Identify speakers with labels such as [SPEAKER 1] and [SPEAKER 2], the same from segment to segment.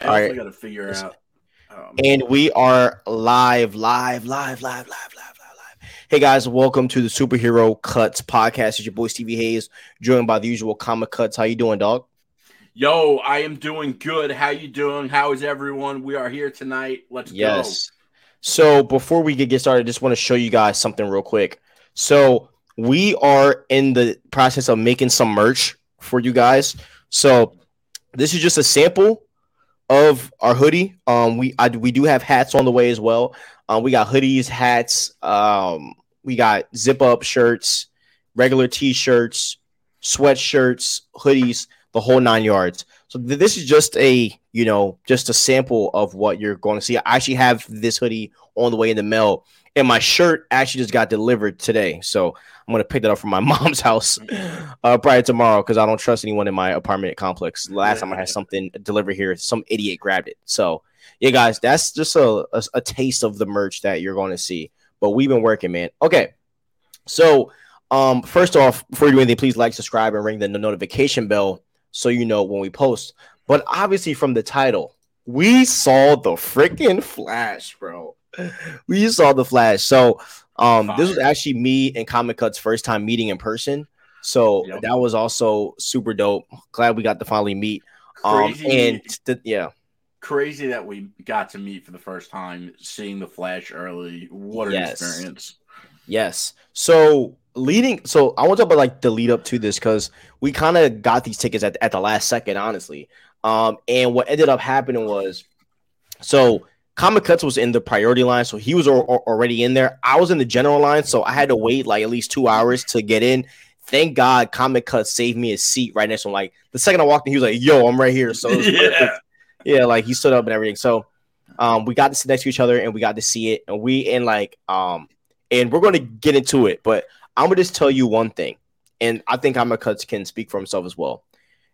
[SPEAKER 1] I
[SPEAKER 2] right.
[SPEAKER 1] got to figure out. Um,
[SPEAKER 2] And we are live, live, live, live, live, live, live, live. Hey guys, welcome to the Superhero Cuts podcast. It's your boy Stevie Hayes, joined by the usual comic cuts. How you doing, dog?
[SPEAKER 1] yo, I am doing good. How you doing? How is everyone? We are here tonight. Let's go.
[SPEAKER 2] Yes. So before we get started, I just want to show you guys something real quick. So we are in the process of making some merch for you guys. So this is just a sample of our hoodie. Um, we I, we do have hats on the way as well. Um, we got hoodies, hats. Um, we got zip up shirts, regular t-shirts, sweatshirts, hoodies, the whole nine yards. So th- this is just a you know just a sample of what you're going to see. I actually have this hoodie on the way in the mail, and my shirt actually just got delivered today. So I'm gonna pick that up from my mom's house uh, probably tomorrow because I don't trust anyone in my apartment complex. Last time I had something delivered here, some idiot grabbed it. So yeah, guys, that's just a, a, a taste of the merch that you're going to see. But we've been working, man. Okay, so um, first off, before you do anything, please like, subscribe, and ring the notification bell so you know when we post. But obviously, from the title, we saw the freaking Flash, bro. We saw the Flash. So um, this was actually me and Comic Cut's first time meeting in person. So
[SPEAKER 1] Yep.
[SPEAKER 2] that was also super dope. Glad we got to finally meet. Um, and th- yeah,
[SPEAKER 1] Crazy that we got to meet for the first time, seeing the Flash early. What an
[SPEAKER 2] Yes.
[SPEAKER 1] experience!
[SPEAKER 2] Yes. So leading, so I want to talk about like the lead up to this because we kind of got these tickets at, at the last second, honestly. Um, and what ended up happening was, so Comic Cuts was in the priority line, so he was al- already in there. I was in the general line, so I had to wait like at least two hours to get in. Thank God, Comic Cuts saved me a seat right next to him. Like the second I walked in, he was like, "Yo, I'm right here." So
[SPEAKER 1] yeah,
[SPEAKER 2] yeah, like he stood up and everything. So um we got to sit next to each other and we got to see it. And we and like um and we're gonna get into it, but I'm gonna just tell you one thing, and I think I'm a cuts can speak for himself as well.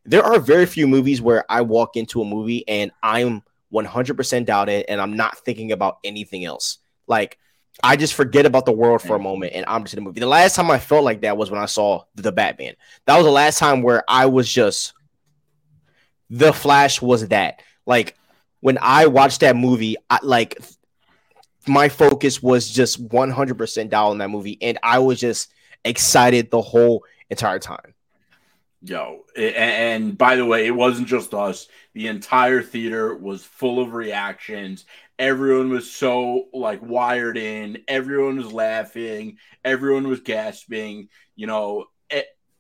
[SPEAKER 2] There are very few movies where I walk into a movie and I'm 100% doubt it and I'm not thinking about anything else. Like I just forget about the world for a mm. moment and I'm just in the movie. The last time I felt like that was when I saw the Batman. That was the last time where I was just the Flash was that. Like when I watched that movie, I, like my focus was just 100% down on that movie, and I was just excited the whole entire time.
[SPEAKER 1] Yo. And by the way, it wasn't just us. The entire theater was full of reactions. Everyone was so like wired in. Everyone was laughing. Everyone was gasping. You know,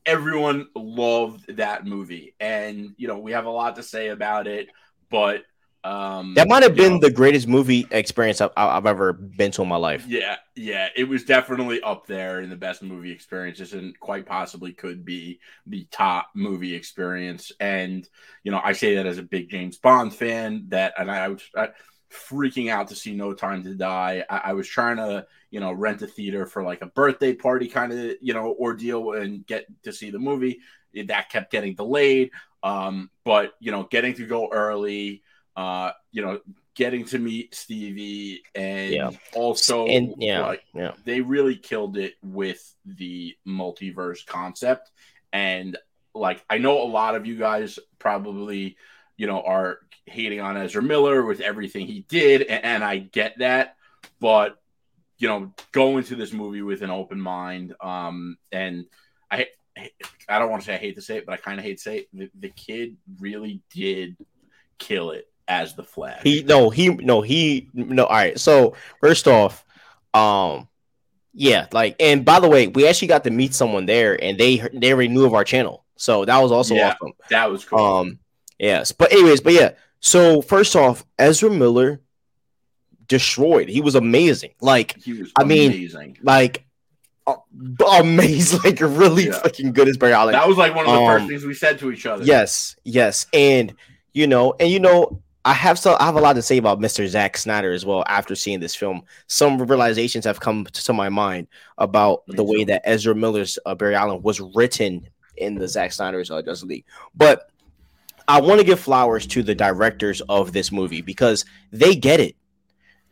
[SPEAKER 1] everyone loved that movie, and you know we have a lot to say about it. But um,
[SPEAKER 2] That might have been
[SPEAKER 1] know,
[SPEAKER 2] the greatest movie experience I've, I've ever been to in my life.
[SPEAKER 1] Yeah, yeah, it was definitely up there in the best movie experiences, and quite possibly could be the top movie experience. And you know, I say that as a big James Bond fan. That, and I was I, freaking out to see No Time to Die. I, I was trying to, you know, rent a theater for like a birthday party kind of, you know, ordeal and get to see the movie. That kept getting delayed. Um, but you know, getting to go early, uh, you know, getting to meet Stevie and
[SPEAKER 2] Yeah.
[SPEAKER 1] also
[SPEAKER 2] And yeah,
[SPEAKER 1] like
[SPEAKER 2] yeah,
[SPEAKER 1] they really killed it with the multiverse concept. And like i know a lot of you guys probably you know are hating on ezra miller with everything he did and, and i get that. But you know go into this movie with an open mind um and i i don't want to say i hate to say it but i kind of hate to say it. The, the kid really did kill it as the flash
[SPEAKER 2] he no he no he no. All right, so first off, um, yeah, like, and by the way, we actually got to meet someone there, and they they already knew of our channel, so that was also
[SPEAKER 1] Yeah.
[SPEAKER 2] awesome.
[SPEAKER 1] that was cool
[SPEAKER 2] Um, yes, but anyways, but yeah. So first off, Ezra Miller destroyed. He was amazing. Like,
[SPEAKER 1] he was
[SPEAKER 2] I mean,
[SPEAKER 1] amazing
[SPEAKER 2] like uh, amazing, like really
[SPEAKER 1] Yeah.
[SPEAKER 2] fucking good as Barry Allen.
[SPEAKER 1] that was like one of the first
[SPEAKER 2] um,
[SPEAKER 1] things we said to each other.
[SPEAKER 2] Yes, yes, and you know, and you know, I have so I have a lot to say about Mr. Zack Snyder as well. After seeing this film, some realizations have come to my mind about the way that Ezra Miller's uh, Barry Allen was written in the Zack Snyder's uh, Justice League. But I want to give flowers to the directors of this movie because they get it.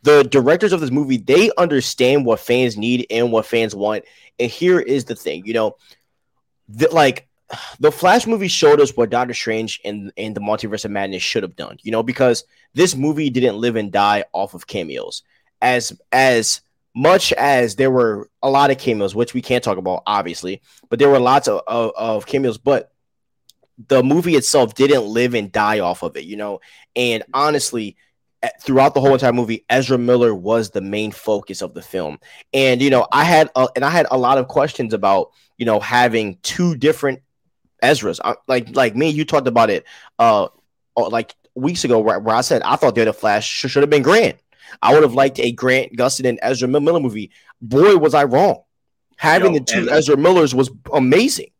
[SPEAKER 2] The directors of this movie they understand what fans need and what fans want. And here is the thing, you know, that like the Flash movie showed us what Doctor Strange and and the Multiverse of Madness should have done. You know, because this movie didn't live and die off of cameos. As as much as there were a lot of cameos, which we can't talk about, obviously, but there were lots of, of, of cameos. But the movie itself didn't live and die off of it, you know. And honestly, eh, throughout the whole entire movie, Ezra Miller was the main focus of the film. And you know, I had a, and I had a lot of questions about you know having two different Ezras. I, like like me, you talked about it uh like weeks ago where, where I said I thought the other Flash should, should have been Grant. I would have liked a Grant Gustin and Ezra Miller movie. Boy, was I wrong. Having Yo, the two Ezra Millers was amazing.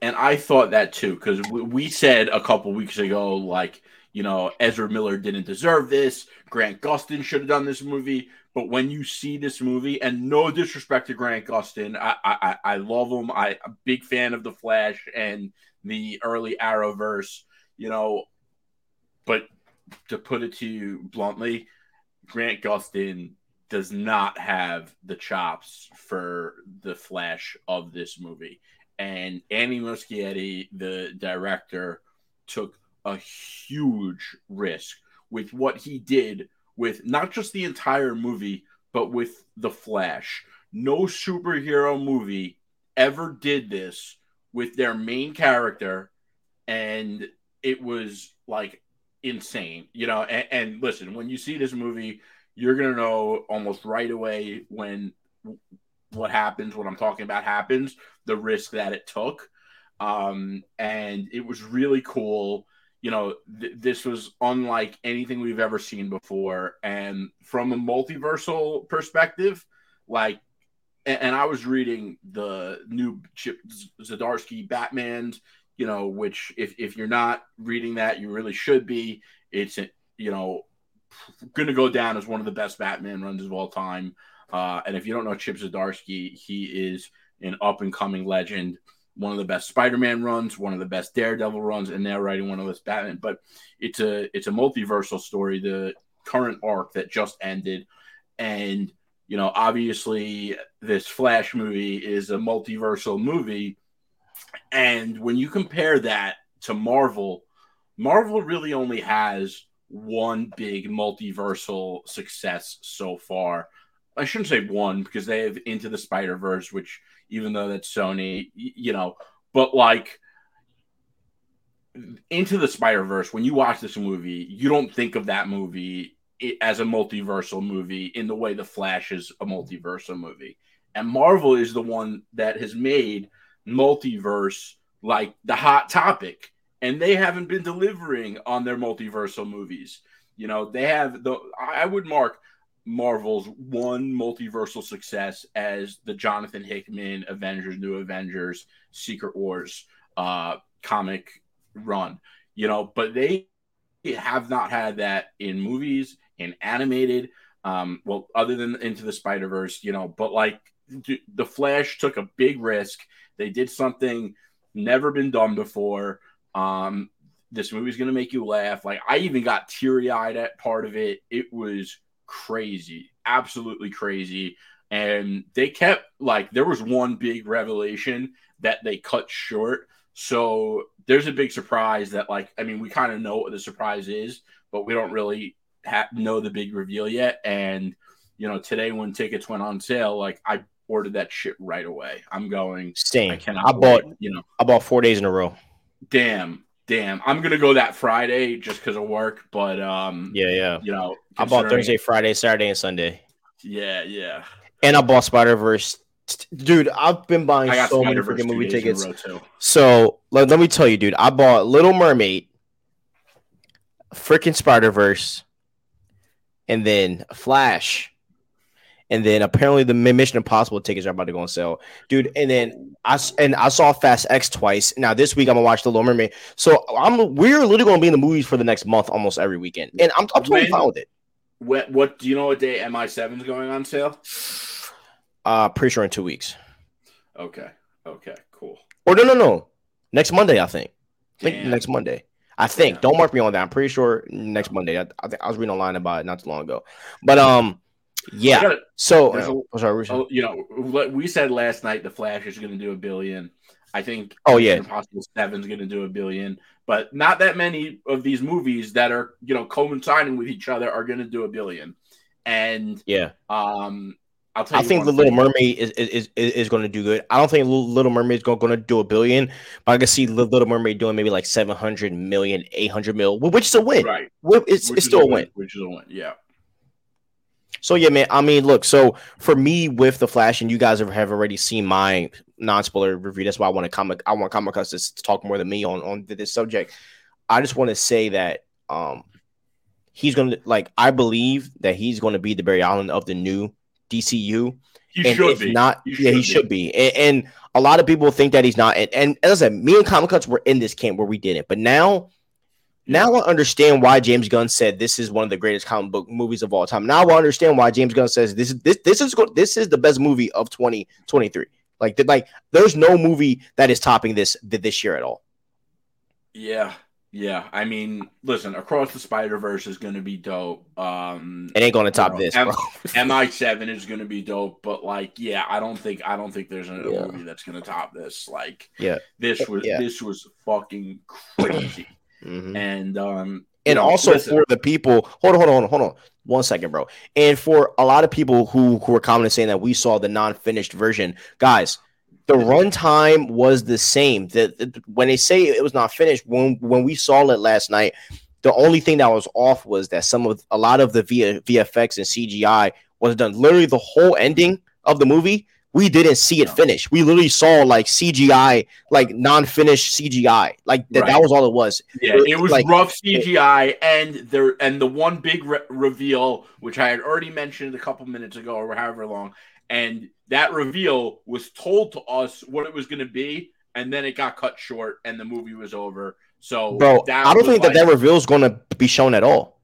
[SPEAKER 1] And I thought that too, because we, we said a couple weeks ago, like you know, Ezra Miller didn't deserve this. Grant Gustin should have done this movie. But when you see this movie, and no disrespect to Grant Gustin, I I, I love him. I, am a big fan of the Flash and the early Arrowverse, you know. But to put it to you bluntly, Grant Gustin does not have the chops for the Flash of this movie. And Andy Muschietti, the director, took a huge risk with what he did with not just the entire movie, but with The Flash. No superhero movie ever did this with their main character, and it was like insane, you know. And, and listen, when you see this movie, you're gonna know almost right away when what happens, what I'm talking about happens, the risk that it took. Um, and it was really cool you know, th- this was unlike anything we've ever seen before. And from a multiversal perspective, like, and, and I was reading the new Chip Zdarsky Batman's, you know, which if, if you're not reading that, you really should be. It's, you know, going to go down as one of the best Batman runs of all time. Uh, and if you don't know Chip Zdarsky, he is an up and coming legend one of the best Spider-Man runs, one of the best Daredevil runs, and now writing one of those Batman. But it's a it's a multiversal story. The current arc that just ended, and you know, obviously, this Flash movie is a multiversal movie, and when you compare that to Marvel, Marvel really only has one big multiversal success so far. I shouldn't say one because they have Into the Spider Verse, which even though that's Sony, you know, but like Into the Spider Verse, when you watch this movie, you don't think of that movie as a multiversal movie in the way The Flash is a multiversal movie. And Marvel is the one that has made multiverse like the hot topic. And they haven't been delivering on their multiversal movies. You know, they have the I would mark Marvel's one multiversal success as the Jonathan Hickman Avengers, New Avengers, Secret Wars uh, comic run, you know, but they have not had that in movies, in animated, um, well, other than Into the Spider Verse, you know, but like the Flash took a big risk. They did something never been done before. Um, this movie's gonna make you laugh. Like I even got teary eyed at part of it. It was crazy, absolutely crazy. And they kept like there was one big revelation that they cut short. So there's a big surprise that like I mean we kind of know what the surprise is, but we don't really ha- know the big reveal yet. And you know today when tickets went on sale, like I ordered that shit right away. I'm going.
[SPEAKER 2] Same. I cannot. I bought. Wait, you know. I bought four days in a row.
[SPEAKER 1] Damn. Damn, I'm gonna go that Friday just because of work, but um,
[SPEAKER 2] yeah, yeah,
[SPEAKER 1] you know,
[SPEAKER 2] I bought Thursday, Friday, Saturday, and Sunday.
[SPEAKER 1] Yeah, yeah,
[SPEAKER 2] and I bought Spider Verse. Dude, I've been buying so many freaking movie tickets. So let, let me tell you, dude, I bought Little Mermaid, freaking Spider Verse, and then Flash, and then apparently the Mission Impossible tickets are about to go on sale, dude. And then I and I saw Fast X twice. Now this week I'm gonna watch The Little Mermaid. So I'm we're literally gonna be in the movies for the next month almost every weekend, and I'm, I'm totally when, fine with it.
[SPEAKER 1] What what do you know what day MI7 is going on sale?
[SPEAKER 2] Uh, pretty sure in two weeks.
[SPEAKER 1] Okay. Okay. Cool.
[SPEAKER 2] Or no, no, no. Next Monday, I think. I think next Monday. I think. Don't mark me on that. I'm pretty sure next Monday. I, I, I was reading online about it not too long ago. But um, yeah. Gotta, so,
[SPEAKER 1] a, oh, sorry, you know, what we said last night the Flash is going to do a billion. I think
[SPEAKER 2] Oh, yeah.
[SPEAKER 1] Impossible Seven's going to do a billion, but not that many of these movies that are you know coinciding with each other are going to do a billion. And
[SPEAKER 2] Yeah.
[SPEAKER 1] um, I'll tell
[SPEAKER 2] I think the Little. Mermaid is is, is, is going to do good. I don't think Little Mermaid is going to do a billion, but I can see Li- Little Mermaid doing maybe like 700 million, 800 mil, which is a win.
[SPEAKER 1] right?
[SPEAKER 2] It's,
[SPEAKER 1] Which
[SPEAKER 2] it's still a win.
[SPEAKER 1] Which is a win. Yeah.
[SPEAKER 2] So yeah, man. I mean, look. So for me, with the Flash, and you guys have, already seen my non-spoiler review. That's why I want to comic. I want comic to talk more than me on on this subject. I just want to say that um he's gonna like. I believe that he's going to be the Barry Allen of the new DCU.
[SPEAKER 1] He
[SPEAKER 2] and
[SPEAKER 1] should
[SPEAKER 2] if
[SPEAKER 1] be.
[SPEAKER 2] not,
[SPEAKER 1] He
[SPEAKER 2] yeah, he
[SPEAKER 1] should
[SPEAKER 2] should be. And, and a lot of people think that he's not. And, and as I said, me and Comic Cuts were in this camp where we didn't. But now, now I understand why James Gunn said this is one of the greatest comic book movies of all time. Now I understand why James Gunn says this is this this is this is the best movie of 2023. Like, like there's no movie that is topping this th- this year at all.
[SPEAKER 1] Yeah. Yeah. I mean, listen, Across the Spider Verse is going to be dope. Um,
[SPEAKER 2] It ain't going to top
[SPEAKER 1] Bro,
[SPEAKER 2] this,
[SPEAKER 1] M-
[SPEAKER 2] MI
[SPEAKER 1] Seven is going to be dope, but like, yeah, I don't think I don't think there's a, a
[SPEAKER 2] Yeah.
[SPEAKER 1] movie that's going to top this. Like,
[SPEAKER 2] Yeah.
[SPEAKER 1] this was
[SPEAKER 2] Yeah.
[SPEAKER 1] this was fucking crazy,
[SPEAKER 2] Mhm.
[SPEAKER 1] and um,
[SPEAKER 2] and also
[SPEAKER 1] listen,
[SPEAKER 2] for the people hold on hold on hold on. One second bro. And for a lot of people who who were commenting saying that we saw the non-finished version guys the runtime was the same. That that- when they say it was not finished when when we saw it last night the only thing that was off was that some of a lot of the v- vfx and cgi was done. Literally the whole ending of the movie we didn't see it finish. We literally saw like cgi like non-finished cgi like that, that was all it was.
[SPEAKER 1] Yeah, it was
[SPEAKER 2] like-
[SPEAKER 1] rough CGI, and there and the one big re- reveal, which I had already mentioned a couple minutes ago, or however long, and that reveal was told to us what it was going to be, and then it got cut short, and the movie was over. So,
[SPEAKER 2] bro
[SPEAKER 1] that
[SPEAKER 2] i don't think
[SPEAKER 1] like-
[SPEAKER 2] that that reveal is going to be shown at all.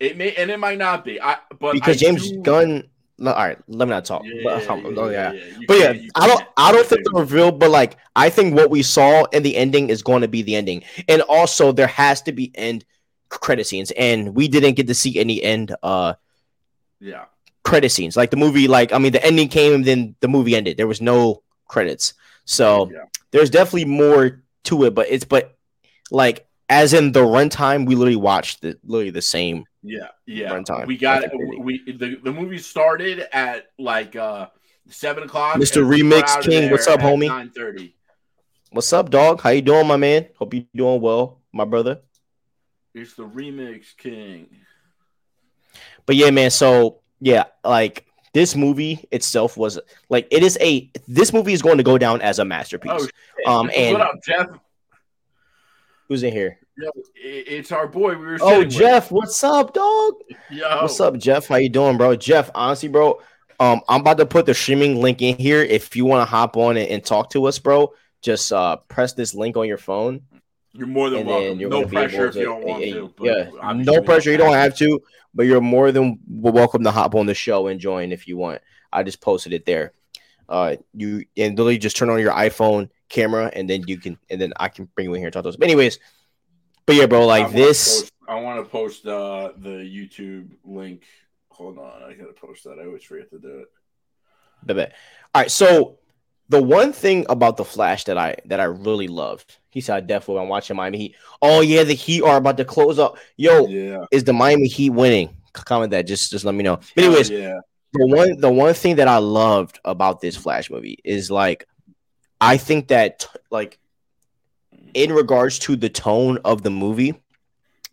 [SPEAKER 1] It may and it might not be. I but
[SPEAKER 2] because
[SPEAKER 1] I
[SPEAKER 2] james
[SPEAKER 1] do-
[SPEAKER 2] gunn all right let me not talk
[SPEAKER 1] Yeah,
[SPEAKER 2] but,
[SPEAKER 1] yeah, yeah,
[SPEAKER 2] oh, yeah.
[SPEAKER 1] You
[SPEAKER 2] but yeah i don't i don't think the reveal but like i think what we saw in the ending is going to be the ending. And also there has to be end credit scenes and we didn't get to see any end uh
[SPEAKER 1] Yeah,
[SPEAKER 2] credit scenes. Like the movie like i mean the ending came and then the movie ended. There was no credits. So
[SPEAKER 1] yeah.
[SPEAKER 2] there's definitely more to it but it's but like as in the runtime we literally watched the literally the same
[SPEAKER 1] Yeah, yeah.
[SPEAKER 2] Runtime.
[SPEAKER 1] We got
[SPEAKER 2] it.
[SPEAKER 1] we the, the movie started at like uh seven o'clock.
[SPEAKER 2] Mr.
[SPEAKER 1] and we were
[SPEAKER 2] Remix King, what's up, homie?
[SPEAKER 1] Nine thirty.
[SPEAKER 2] What's up, dog? How you doing, my man? Hope you doing well, my brother.
[SPEAKER 1] It's the remix king.
[SPEAKER 2] But yeah, man. So yeah, like this movie itself was like it is a this movie is going to go down as a masterpiece.
[SPEAKER 1] Oh.
[SPEAKER 2] Um, and-
[SPEAKER 1] what up, Jeff?
[SPEAKER 2] Who's in here?
[SPEAKER 1] Yo, it's our boy. We were.
[SPEAKER 2] Oh,
[SPEAKER 1] sitting with.
[SPEAKER 2] Jeff, what's up, dog?
[SPEAKER 1] Yo,
[SPEAKER 2] What's up, Jeff? How you doing, bro? Jeff, honestly, bro, um, I'm about to put the streaming link in here. If you want to hop on and, and talk to us, bro, just uh press this link on your phone.
[SPEAKER 1] You're more than welcome. No pressure if you don't want to. but
[SPEAKER 2] yeah, no pressure. You don't have to, but you're more than welcome to hop on the show and join if you want. I just posted it there. Uh, you and literally just turn on your iPhone camera, and then you can, and then I can bring you in here and talk to us. But anyways, but yeah, bro, like
[SPEAKER 1] wanna
[SPEAKER 2] this.
[SPEAKER 1] post- I want to post uh, the YouTube link. Hold on, I gotta post that. I always forget to do it.
[SPEAKER 2] Bet, bet. All right, so the one thing about the Flash that I that I really loved, he said, definitely I'm watching Miami Heat. Oh yeah, the Heat are about to close up. Yo,
[SPEAKER 1] Yeah.
[SPEAKER 2] is the Miami Heat winning? Comment that. Just just let me know. But anyways,
[SPEAKER 1] yeah.
[SPEAKER 2] the one the one thing that I loved about this Flash movie is like I think that like in regards to the tone of the movie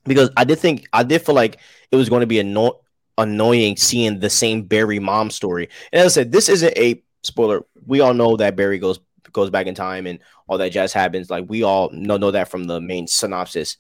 [SPEAKER 2] because I did think I did feel like it was going to be anno- annoying seeing the same Barry mom story. And as I said, this isn't a spoiler. We all know that Barry goes goes back in time and all that jazz happens. Like we all know know that from the main synopsis.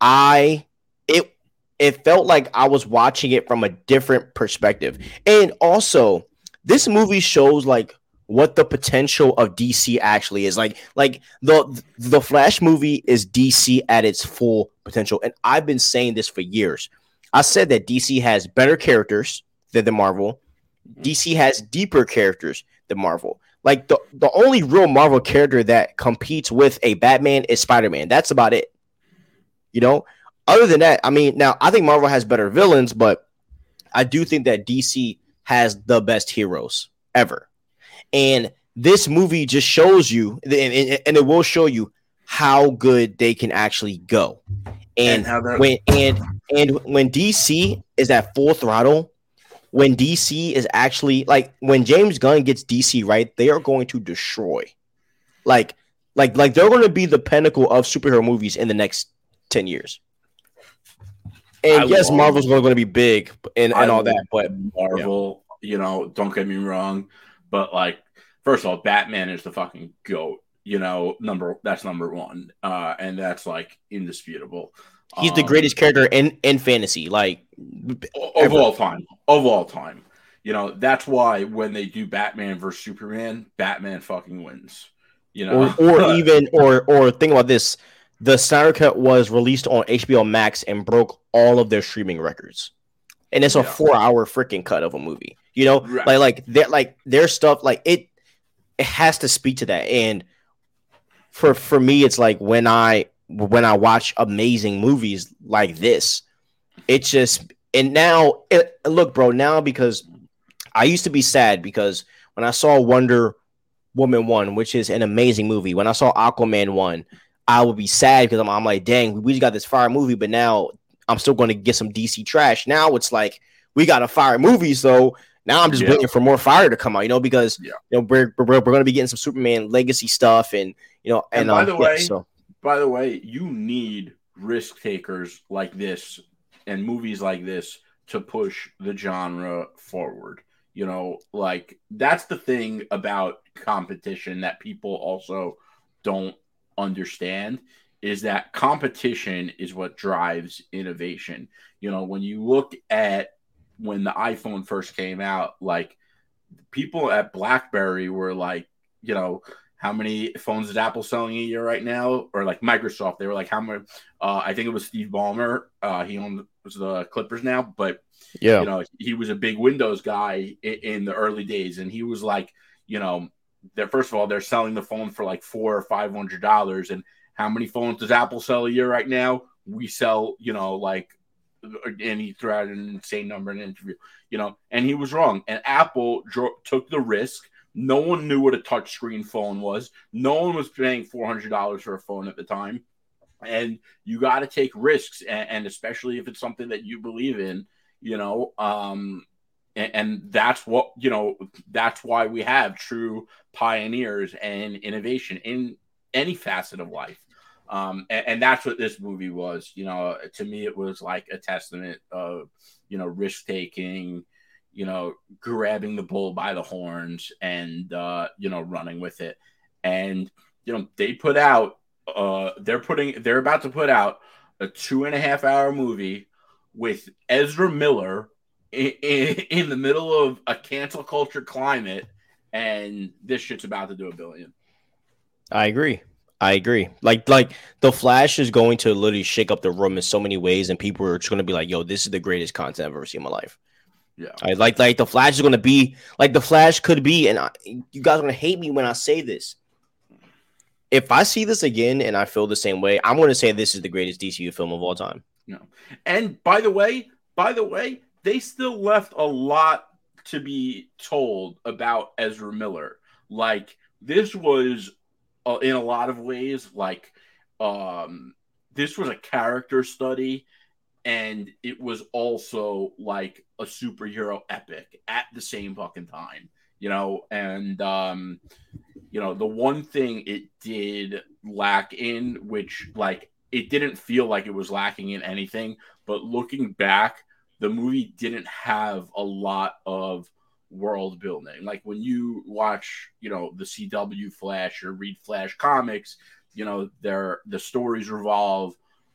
[SPEAKER 2] I it it felt like I was watching it from a different perspective. And also, this movie shows like what the potential of DC actually is. Like like the the Flash movie is DC at its full potential. And I've been saying this for years. I said that DC has better characters than the Marvel. Mm-hmm. DC has deeper characters than Marvel. Like the, the only real Marvel character that competes with a Batman is Spider-Man. That's about it. You know, other than that, I mean, now I think Marvel has better villains, but I do think that DC has the best heroes ever. And this movie just shows you, and, and, it will show you how good they can actually go. And,
[SPEAKER 1] And
[SPEAKER 2] when and and when DC is at full throttle, when DC is actually like when James Gunn gets DC right, they are going to destroy. Like like like they're going to be the pinnacle of superhero movies in the next 10 years. And
[SPEAKER 1] I
[SPEAKER 2] yes, Marvel's going to be big and, and all that, but
[SPEAKER 1] Marvel, you know, don't get me wrong, but like, first of all, Batman is the fucking goat. You know, number that's number one, uh, and that's like indisputable.
[SPEAKER 2] he's the
[SPEAKER 1] Um,
[SPEAKER 2] greatest character in in fantasy. Like
[SPEAKER 1] of all time, of all time. You know, that's why when they do Batman versus Superman, Batman fucking wins. You know,
[SPEAKER 2] or, or even or or think about this the Snyder Cut was released on HBO Max and broke all of their streaming records. And it's a four hour freaking cut of a movie. You know,
[SPEAKER 1] Right.
[SPEAKER 2] like like their like their stuff, like it it has to speak to that. And for for me, it's like when I when I watch amazing movies like this, it's just and now it, look, bro, now because I used to be sad because when I saw Wonder Woman one, which is an amazing movie, when I saw Aquaman one, I would be sad because I'm, I'm like, dang, we just got this fire movie, but now I'm still going to get some DC trash. Now it's like we got a fire movie, so now I'm just
[SPEAKER 1] Yeah.
[SPEAKER 2] waiting for more fire to come out, you know, because
[SPEAKER 1] Yeah.
[SPEAKER 2] you know we're we're, we're going to be getting some Superman legacy stuff, and you know, and,
[SPEAKER 1] And by
[SPEAKER 2] um,
[SPEAKER 1] the
[SPEAKER 2] yeah,
[SPEAKER 1] way,
[SPEAKER 2] so
[SPEAKER 1] by the way, you need risk takers like this and movies like this to push the genre forward. You know, like that's the thing about competition that people also don't understand is that competition is what drives innovation. You know, when you look at when the iPhone first came out, like people at BlackBerry were like, you know, how many phones is Apple selling a year right now? Or like Microsoft, they were like, how many? Uh, I think it was Steve Ballmer. Uh, he owns the Clippers now, but
[SPEAKER 2] yeah,
[SPEAKER 1] you know, he was a big Windows guy in, in the early days, and he was like, you know, they're first of all they're selling the phone for like four or five hundred dollars, and how many phones does Apple sell a year right now? We sell, you know, like, and he threw out an insane number in an interview, you know, and he was wrong, and Apple took the risk. No one knew what a touchscreen phone was. No one was paying four hundred dollars for a phone at the time, and you got to take risks, and, and especially if it's something that you believe in you know um and, and that's what you know that's why we have true pioneers and innovation in any facet of life um and, and that's what this movie was you know to me it was like a testament of you know risk taking you know grabbing the bull by the horns and uh you know running with it and you know they put out uh they're putting they're about to put out a two and a half hour movie with Ezra Miller in, in, in the middle of a cancel culture climate, and this shit's about to do a billion.
[SPEAKER 2] I agree. I agree. Like like the Flash is going to literally shake up the room in so many ways, and people are just going to be like, "Yo, this is the greatest content I've ever seen in my life."
[SPEAKER 1] Yeah.
[SPEAKER 2] I like like the Flash is going to be like the Flash could be, and I, you guys are going to hate me when I say this. If I see this again and I feel the same way, I'm going to say this is the greatest DCU film of all time. No.
[SPEAKER 1] And by the way, by the way, they still left a lot to be told about Ezra Miller. Like this was, uh, in a lot of ways, like um, this was a character study, and it was also like a superhero epic at the same fucking time. You know, and um, you know the one thing it did lack in, which like it didn't feel like it was lacking in anything but looking back, the movie didn't have a lot of world building. Like when you watch, you know, the CW Flash or read Flash comics, you know, their the stories revolve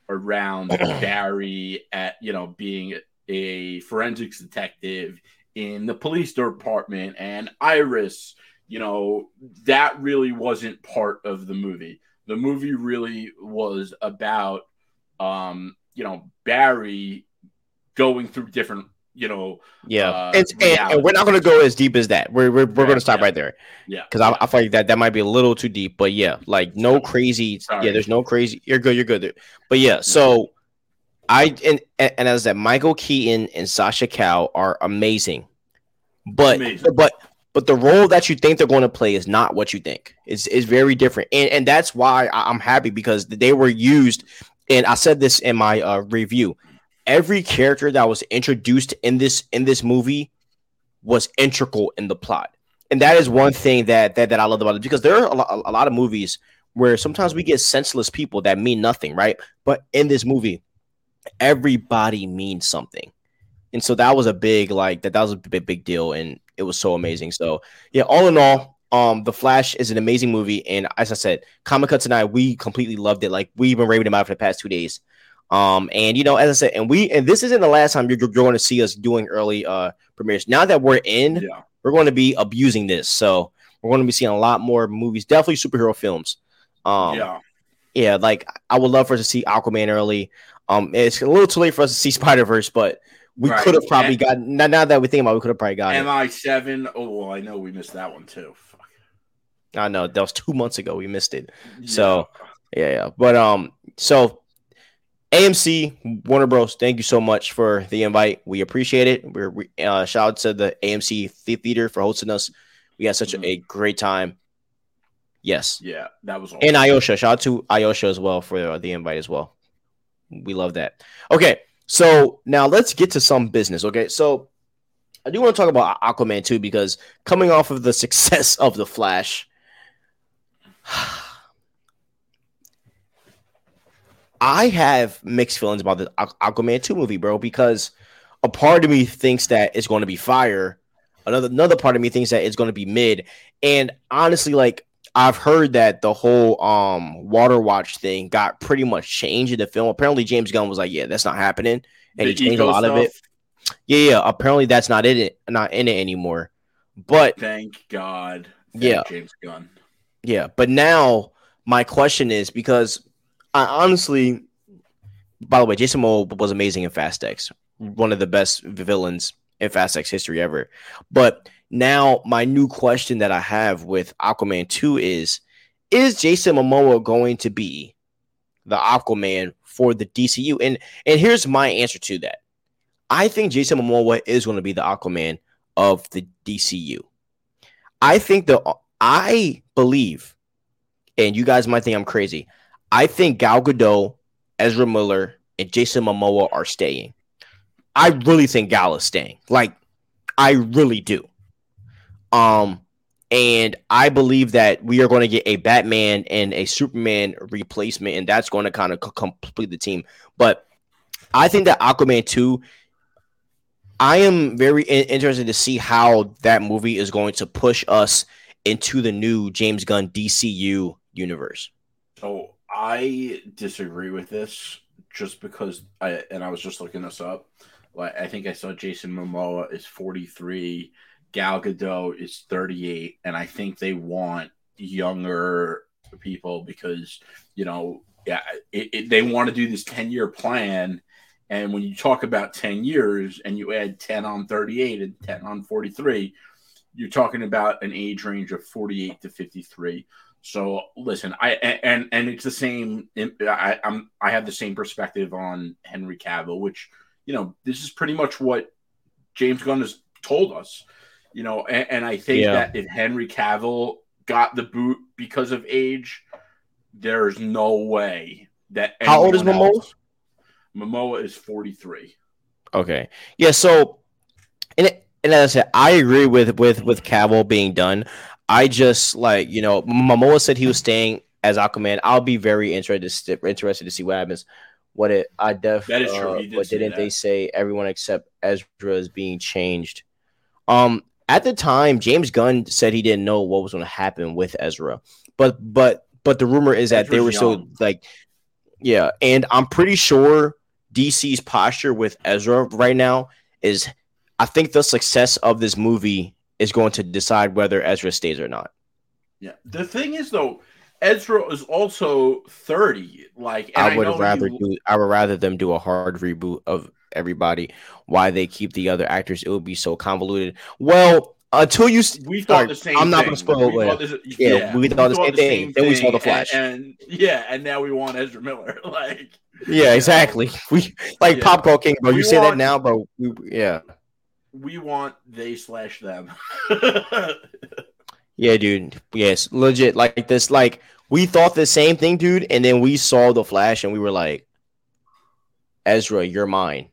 [SPEAKER 1] around Barry at, you know, being a forensics detective in the police department and Iris, you know, that really wasn't part of the movie. The movie really was about um you know Barry going through different you know
[SPEAKER 2] Yeah,
[SPEAKER 1] Uh,
[SPEAKER 2] and, and, and we're not going to go as deep as that. We're we're, we're going to stop
[SPEAKER 1] yeah.
[SPEAKER 2] right there
[SPEAKER 1] yeah
[SPEAKER 2] because I, I feel like that that might be a little too deep. But yeah, like no crazy.
[SPEAKER 1] Sorry.
[SPEAKER 2] Yeah, there's no crazy. You're good. You're good. But yeah, so I and and, and as I said, Michael Keaton and Sasha Calle are amazing, but
[SPEAKER 1] Amazing.
[SPEAKER 2] but but the role that you think they're going to play is not what you think. It's, is very different. And, and that's why I'm happy because they were used. And I said this in my uh, review. Every character that was introduced in this in this movie was integral in the plot. And that is one thing that that, that I love about it because there are a lot, a lot of movies where sometimes we get senseless people that mean nothing, right? But in this movie, everybody means something. And so that was a big like that that was a big big deal and it was so amazing. So yeah, all in all, um, The Flash is an amazing movie, and as I said, Comic Cut tonight, we completely loved it. Like we've been raving about it for the past two days. Um, and you know, as I said, and we and this isn't the last time you're, you're going to see us doing early uh premieres. Now that we're in, yeah. we're going to be abusing this. So we're going to be seeing a lot more movies, definitely superhero films. Um, yeah, yeah, like I would love for us to see Aquaman early. Um, it's a little too late for us to see Spider Verse, but we right. could have probably and, gotten. Now, now that we think about, it, we could have probably gotten.
[SPEAKER 1] MI seven. Oh, well, I know we missed that one too. Fuck.
[SPEAKER 2] I know that was two months ago. We missed it. Yeah. So yeah, yeah. But um, so AMC Warner Bros. Thank you so much for the invite. We appreciate it. We're we, uh, shout out to the AMC Theater for hosting us. We had such mm-hmm. a, great time. Yes.
[SPEAKER 1] Yeah, that was.
[SPEAKER 2] Awesome. And Ayosha, shout out to Ayosha as well for the invite as well. We love that. Okay, so now let's get to some business. Okay, so I do want to talk about Aquaman too because coming off of the success of the Flash, I have mixed feelings about the Aquaman two movie, bro. Because a part of me thinks that it's going to be fire, another another part of me thinks that it's going to be mid, and honestly, like I've heard that the whole um water watch thing got pretty much changed in the film. Apparently, James Gunn was like, "Yeah, that's not happening," and the he changed a lot stuff. of it. Yeah, yeah. Apparently, that's not in it, not in it anymore. But
[SPEAKER 1] thank God,
[SPEAKER 2] thank yeah,
[SPEAKER 1] James Gunn.
[SPEAKER 2] Yeah, but now my question is because I honestly, by the way, Jason Momoa was amazing in Fast X, one of the best villains in Fast X history ever. But now, my new question that I have with Aquaman 2 is Is Jason Momoa going to be the Aquaman for the DCU? And, and here's my answer to that I think Jason Momoa is going to be the Aquaman of the DCU. I think that I believe, and you guys might think I'm crazy. I think Gal Gadot, Ezra Miller, and Jason Momoa are staying. I really think Gal is staying. Like, I really do. Um, and I believe that we are going to get a Batman and a Superman replacement, and that's going to kind of complete the team. But I think that Aquaman 2, I am very in- interested to see how that movie is going to push us into the new James Gunn DCU universe.
[SPEAKER 1] So I disagree with this just because I, and I was just looking this up. Like, I think I saw Jason Momoa is 43 Gal Gadot is 38, and I think they want younger people because you know, yeah, it, it, they want to do this 10 year plan. And when you talk about 10 years and you add 10 on 38 and 10 on 43, you're talking about an age range of 48 to 53. So listen, I and and it's the same. I, I'm I have the same perspective on Henry Cavill, which you know this is pretty much what James Gunn has told us you know, and, and I think yeah. that if Henry Cavill got the boot because of age, there's no way that
[SPEAKER 2] how old is Momoa? Else,
[SPEAKER 1] Momoa is 43.
[SPEAKER 2] Okay, yeah. So, and and as I said, I agree with with with Cavill being done. I just like you know, Momoa said he was staying as Aquaman. I'll be very interested interested to see what happens. What it I def
[SPEAKER 1] that is true. Uh, did
[SPEAKER 2] but didn't that. they say everyone except Ezra is being changed? Um, at the time, James Gunn said he didn't know what was going to happen with Ezra, but but but the rumor is that Ezra's they were young. so like, yeah, and I'm pretty sure DC's posture with Ezra right now is, I think the success of this movie is going to decide whether Ezra stays or not.
[SPEAKER 1] Yeah, the thing is though, Ezra is also 30. Like
[SPEAKER 2] I would I rather you... do I would rather them do a hard reboot of everybody why they keep the other actors. It would be so convoluted. Well, until you
[SPEAKER 1] we thought the same.
[SPEAKER 2] I'm not going to spoil it. This, yeah, yeah, we, thought, we the, same the same thing. Then we saw the Flash,
[SPEAKER 1] and, and, yeah, and now we want Ezra Miller. like,
[SPEAKER 2] yeah, exactly. We like yeah. Popcorn King, bro. You we say that now, but We, yeah,
[SPEAKER 1] we want they slash them.
[SPEAKER 2] yeah, dude. Yes, legit. Like this, like we thought the same thing, dude, and then we saw the Flash, and we were like, Ezra, you're mine.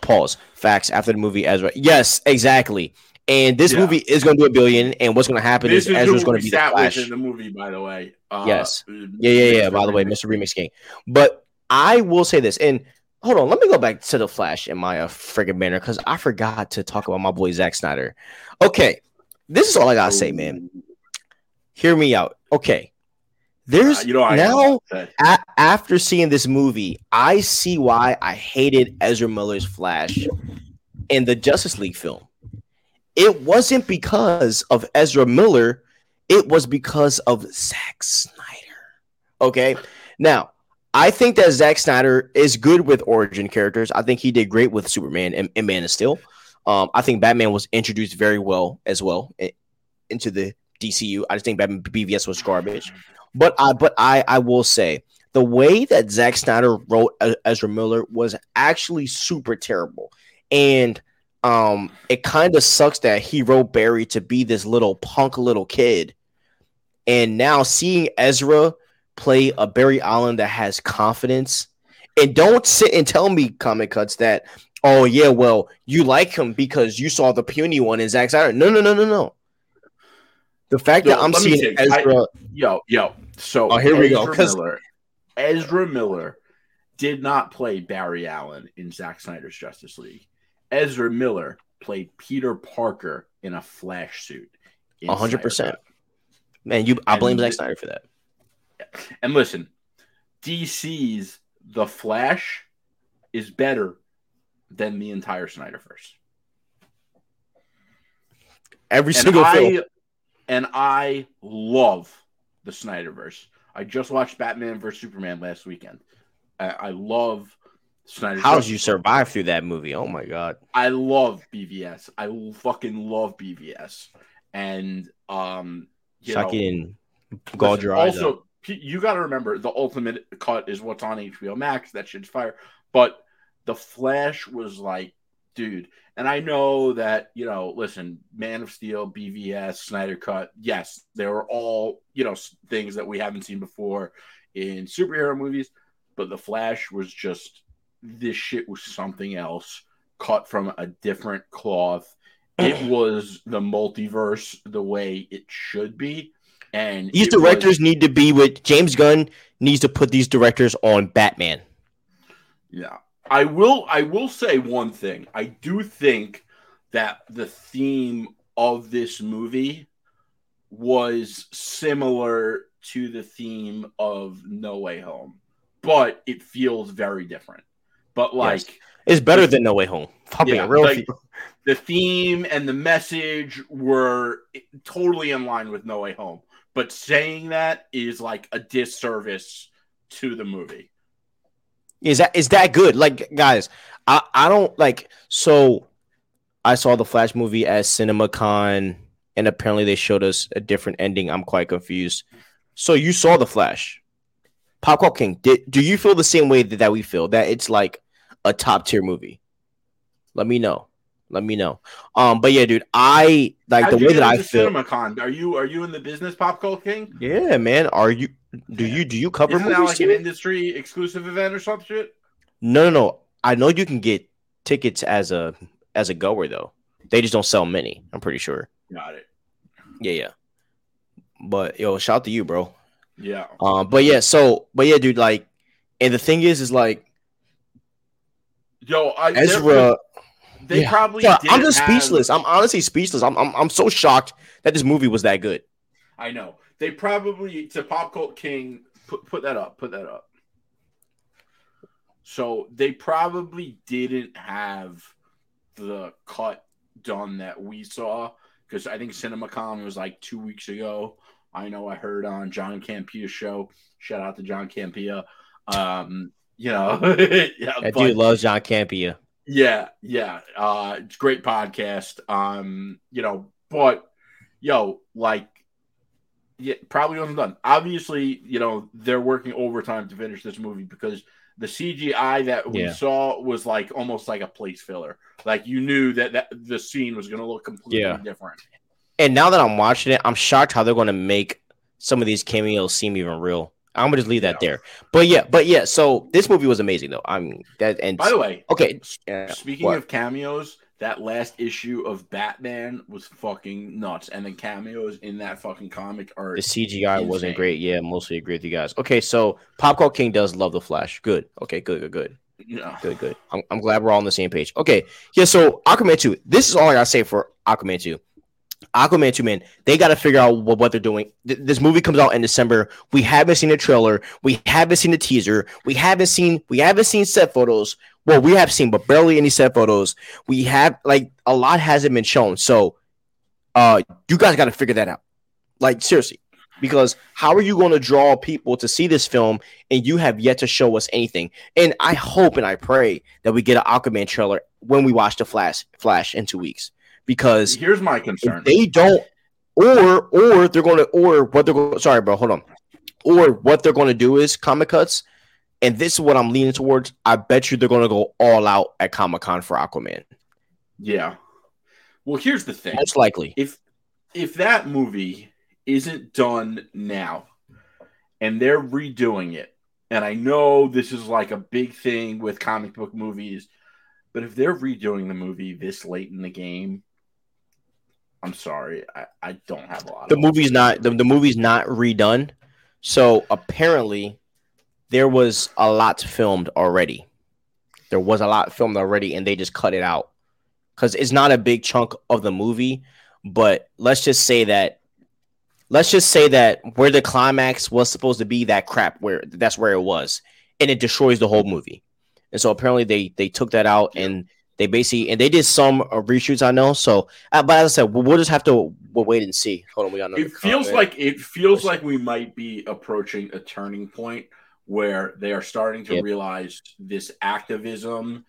[SPEAKER 2] Pause. Facts after the movie, Ezra. Yes, exactly. And this
[SPEAKER 1] Yeah.
[SPEAKER 2] movie is going to do a billion. And what's going to happen
[SPEAKER 1] this
[SPEAKER 2] is
[SPEAKER 1] is
[SPEAKER 2] Ezra's going to be the Flash.
[SPEAKER 1] in the movie, by the way. Uh,
[SPEAKER 2] Yes. Yeah, yeah, yeah. By the way, Mr. Remix King. But I will say this, and hold on, let me go back to the Flash in my uh, friggin' banner because I forgot to talk about my boy Zack Snyder. Okay, this is all I gotta say, man. Hear me out. Okay, there's
[SPEAKER 1] Uh, you know,
[SPEAKER 2] now a- after seeing this movie, I see why I hated Ezra Miller's Flash in the Justice League film. It wasn't because of Ezra Miller, it was because of Zack Snyder. Okay. Now, I think that Zack Snyder is good with origin characters. I think he did great with Superman and, and Man of Steel. Um, I think Batman was introduced very well as well i- into the DCU. I just think Batman BVS was garbage. But I but I I will say the way that Zack Snyder wrote Ezra Miller was actually super terrible. And um it kind of sucks that he wrote Barry to be this little punk little kid. And now seeing Ezra play a Barry Allen that has confidence and don't sit and tell me comic cuts that oh yeah well you like him because you saw the puny one in Zack Snyder. No no no no no. The fact
[SPEAKER 1] Yo,
[SPEAKER 2] that I'm seeing.
[SPEAKER 1] I-
[SPEAKER 2] Ezra
[SPEAKER 1] Yo, yo. So
[SPEAKER 2] Oh, here we go,
[SPEAKER 1] Ezra Miller, Ezra Miller did not play Barry Allen in Zack Snyder's Justice League. Ezra Miller played Peter Parker in a Flash suit. in
[SPEAKER 2] A hundred
[SPEAKER 1] Snyder
[SPEAKER 2] percent.
[SPEAKER 1] Cut.
[SPEAKER 2] Man, you I blame Zack Snyder for that.
[SPEAKER 1] And listen, DC's The Flash is better than the entire Snyderverse.
[SPEAKER 2] Every
[SPEAKER 1] and
[SPEAKER 2] single
[SPEAKER 1] I
[SPEAKER 2] film.
[SPEAKER 1] and I love the Snyderverse. I just watched Batman vs Superman last weekend. I, I love Snyder.
[SPEAKER 2] How did you survive through that movie? Oh my god.
[SPEAKER 1] I love BVS. I fucking love BVS. And um, you know,
[SPEAKER 2] Fucking gauge your eyes
[SPEAKER 1] also p- you got to remember the ultimate cut is what's on HBO Max. That shit's fire. But the Flash was like, dude. And I know that you know. Listen, Man of Steel, BVS, Snyder Cut. Yes, they were all you know things that we haven't seen before in superhero movies. But the Flash was just this shit was something else, cut from a different cloth. It was the multiverse the way it should be. And
[SPEAKER 2] These
[SPEAKER 1] it was-
[SPEAKER 2] directors need to be with James Gunn needs to put these directors on Batman.
[SPEAKER 1] Yeah. I will I will say one thing. I do think that the theme of this movie was similar to the theme of No Way Home, but it feels very different. But like
[SPEAKER 2] Yes. It's better than No Way Home. If I'm being
[SPEAKER 1] Yeah,
[SPEAKER 2] real
[SPEAKER 1] like- the theme and the message were totally in line with No Way Home. But saying that is like a disservice to the movie.
[SPEAKER 2] Is that is that good? Like guys, I I don't like so I saw the Flash movie at CinemaCon and apparently they showed us a different ending. I'm quite confused. So you saw the Flash. Popcorn King, did, do you feel the same way that, that we feel that it's like a top tier movie? Let me know. Let me know. Um, but yeah, dude, I like
[SPEAKER 1] How'd
[SPEAKER 2] the way that I feel.
[SPEAKER 1] CinemaCon? Are you are you in the business, Pop King?
[SPEAKER 2] Yeah, man. Are you? Do you do you cover
[SPEAKER 1] Isn't that like
[SPEAKER 2] too?
[SPEAKER 1] an industry exclusive event or some shit?
[SPEAKER 2] No, no, no. I know you can get tickets as a as a goer though. They just don't sell many. I'm pretty sure.
[SPEAKER 1] Got it.
[SPEAKER 2] Yeah, yeah. But yo, shout out to you, bro.
[SPEAKER 1] Yeah.
[SPEAKER 2] Um, but yeah, so but yeah, dude, like, and the thing is, is like
[SPEAKER 1] Yo, I
[SPEAKER 2] Ezra.
[SPEAKER 1] They
[SPEAKER 2] yeah.
[SPEAKER 1] probably.
[SPEAKER 2] Yeah, I'm just
[SPEAKER 1] have-
[SPEAKER 2] speechless. I'm honestly speechless. I'm, I'm I'm so shocked that this movie was that good.
[SPEAKER 1] I know. They probably to Pop Cult King put put that up. Put that up. So they probably didn't have the cut done that we saw because I think CinemaCon was like two weeks ago. I know I heard on John Campea's show. Shout out to John Campea. Um, you know, yeah,
[SPEAKER 2] That
[SPEAKER 1] but-
[SPEAKER 2] dude loves John Campea.
[SPEAKER 1] Yeah, yeah. Uh it's great podcast. Um, you know, but yo, like yeah, probably wasn't done. Obviously, you know, they're working overtime to finish this movie because The CGI that we
[SPEAKER 2] Yeah.
[SPEAKER 1] saw was like almost like a place filler. Like you knew that, that the scene was going to look completely
[SPEAKER 2] Yeah.
[SPEAKER 1] different.
[SPEAKER 2] And now that I'm watching it, I'm shocked how they're going to make some of these cameos seem even real. I'm gonna just leave that
[SPEAKER 1] Yeah.
[SPEAKER 2] there. But yeah, but yeah. So this movie was amazing, though. I mean that and
[SPEAKER 1] By the way,
[SPEAKER 2] okay.
[SPEAKER 1] speaking
[SPEAKER 2] what?
[SPEAKER 1] of cameos, that last issue of Batman was fucking nuts, and the cameos in that fucking comic are
[SPEAKER 2] The CGI wasn't great. Yeah, mostly agree with you guys. Okay, so Popcorn King does love the Flash. Good. Okay, good, good, good.
[SPEAKER 1] yeah.
[SPEAKER 2] Good, good. I'm, I'm glad we're all on the same page. Okay, yeah. So Aquaman two. This is all I gotta say for Aquaman two. Aquaman two, man. They got to figure out what, what they're doing. Th- this movie comes out in December. We haven't seen a trailer. We haven't seen a teaser. We haven't seen. We haven't seen set photos. Well, we have seen, but barely any set photos. We have like a lot hasn't been shown. So, uh, you guys got to figure that out. Like seriously, because how are you going to draw people to see this film and you have yet to show us anything? And I hope and I pray that we get an Aquaman trailer when we watch the Flash Flash in two weeks. Because
[SPEAKER 1] Here's my concern.
[SPEAKER 2] they don't, or or they're going to, or what they're going. Sorry, bro, hold on. Or what they're going to do is comic cuts, and this is what I'm leaning towards. I bet you they're going to go all out at Comic Con for Aquaman,
[SPEAKER 1] yeah. Well, here's the thing.
[SPEAKER 2] most likely.
[SPEAKER 1] if if that movie isn't done now and they're redoing it and i know this is like a big thing with comic book movies but if they're redoing the movie this late in the game i'm sorry i, I don't have a lot
[SPEAKER 2] the movie's not the, the movie's not redone so apparently there was a lot filmed already. There was a lot filmed already and they just cut it out. Because it's not a big chunk of the movie but let's just say that let's just say that where the climax was supposed to be that crap where that's where it was and it destroys the whole movie. And so apparently they they took that out and they basically and they did some uh, reshoots i know so uh, but as i said we'll, we'll just have to we'll wait and see hold on we got another
[SPEAKER 1] it feels
[SPEAKER 2] comment.
[SPEAKER 1] like it feels like we might be approaching a turning point where they are starting to
[SPEAKER 2] Yep.
[SPEAKER 1] realize this activism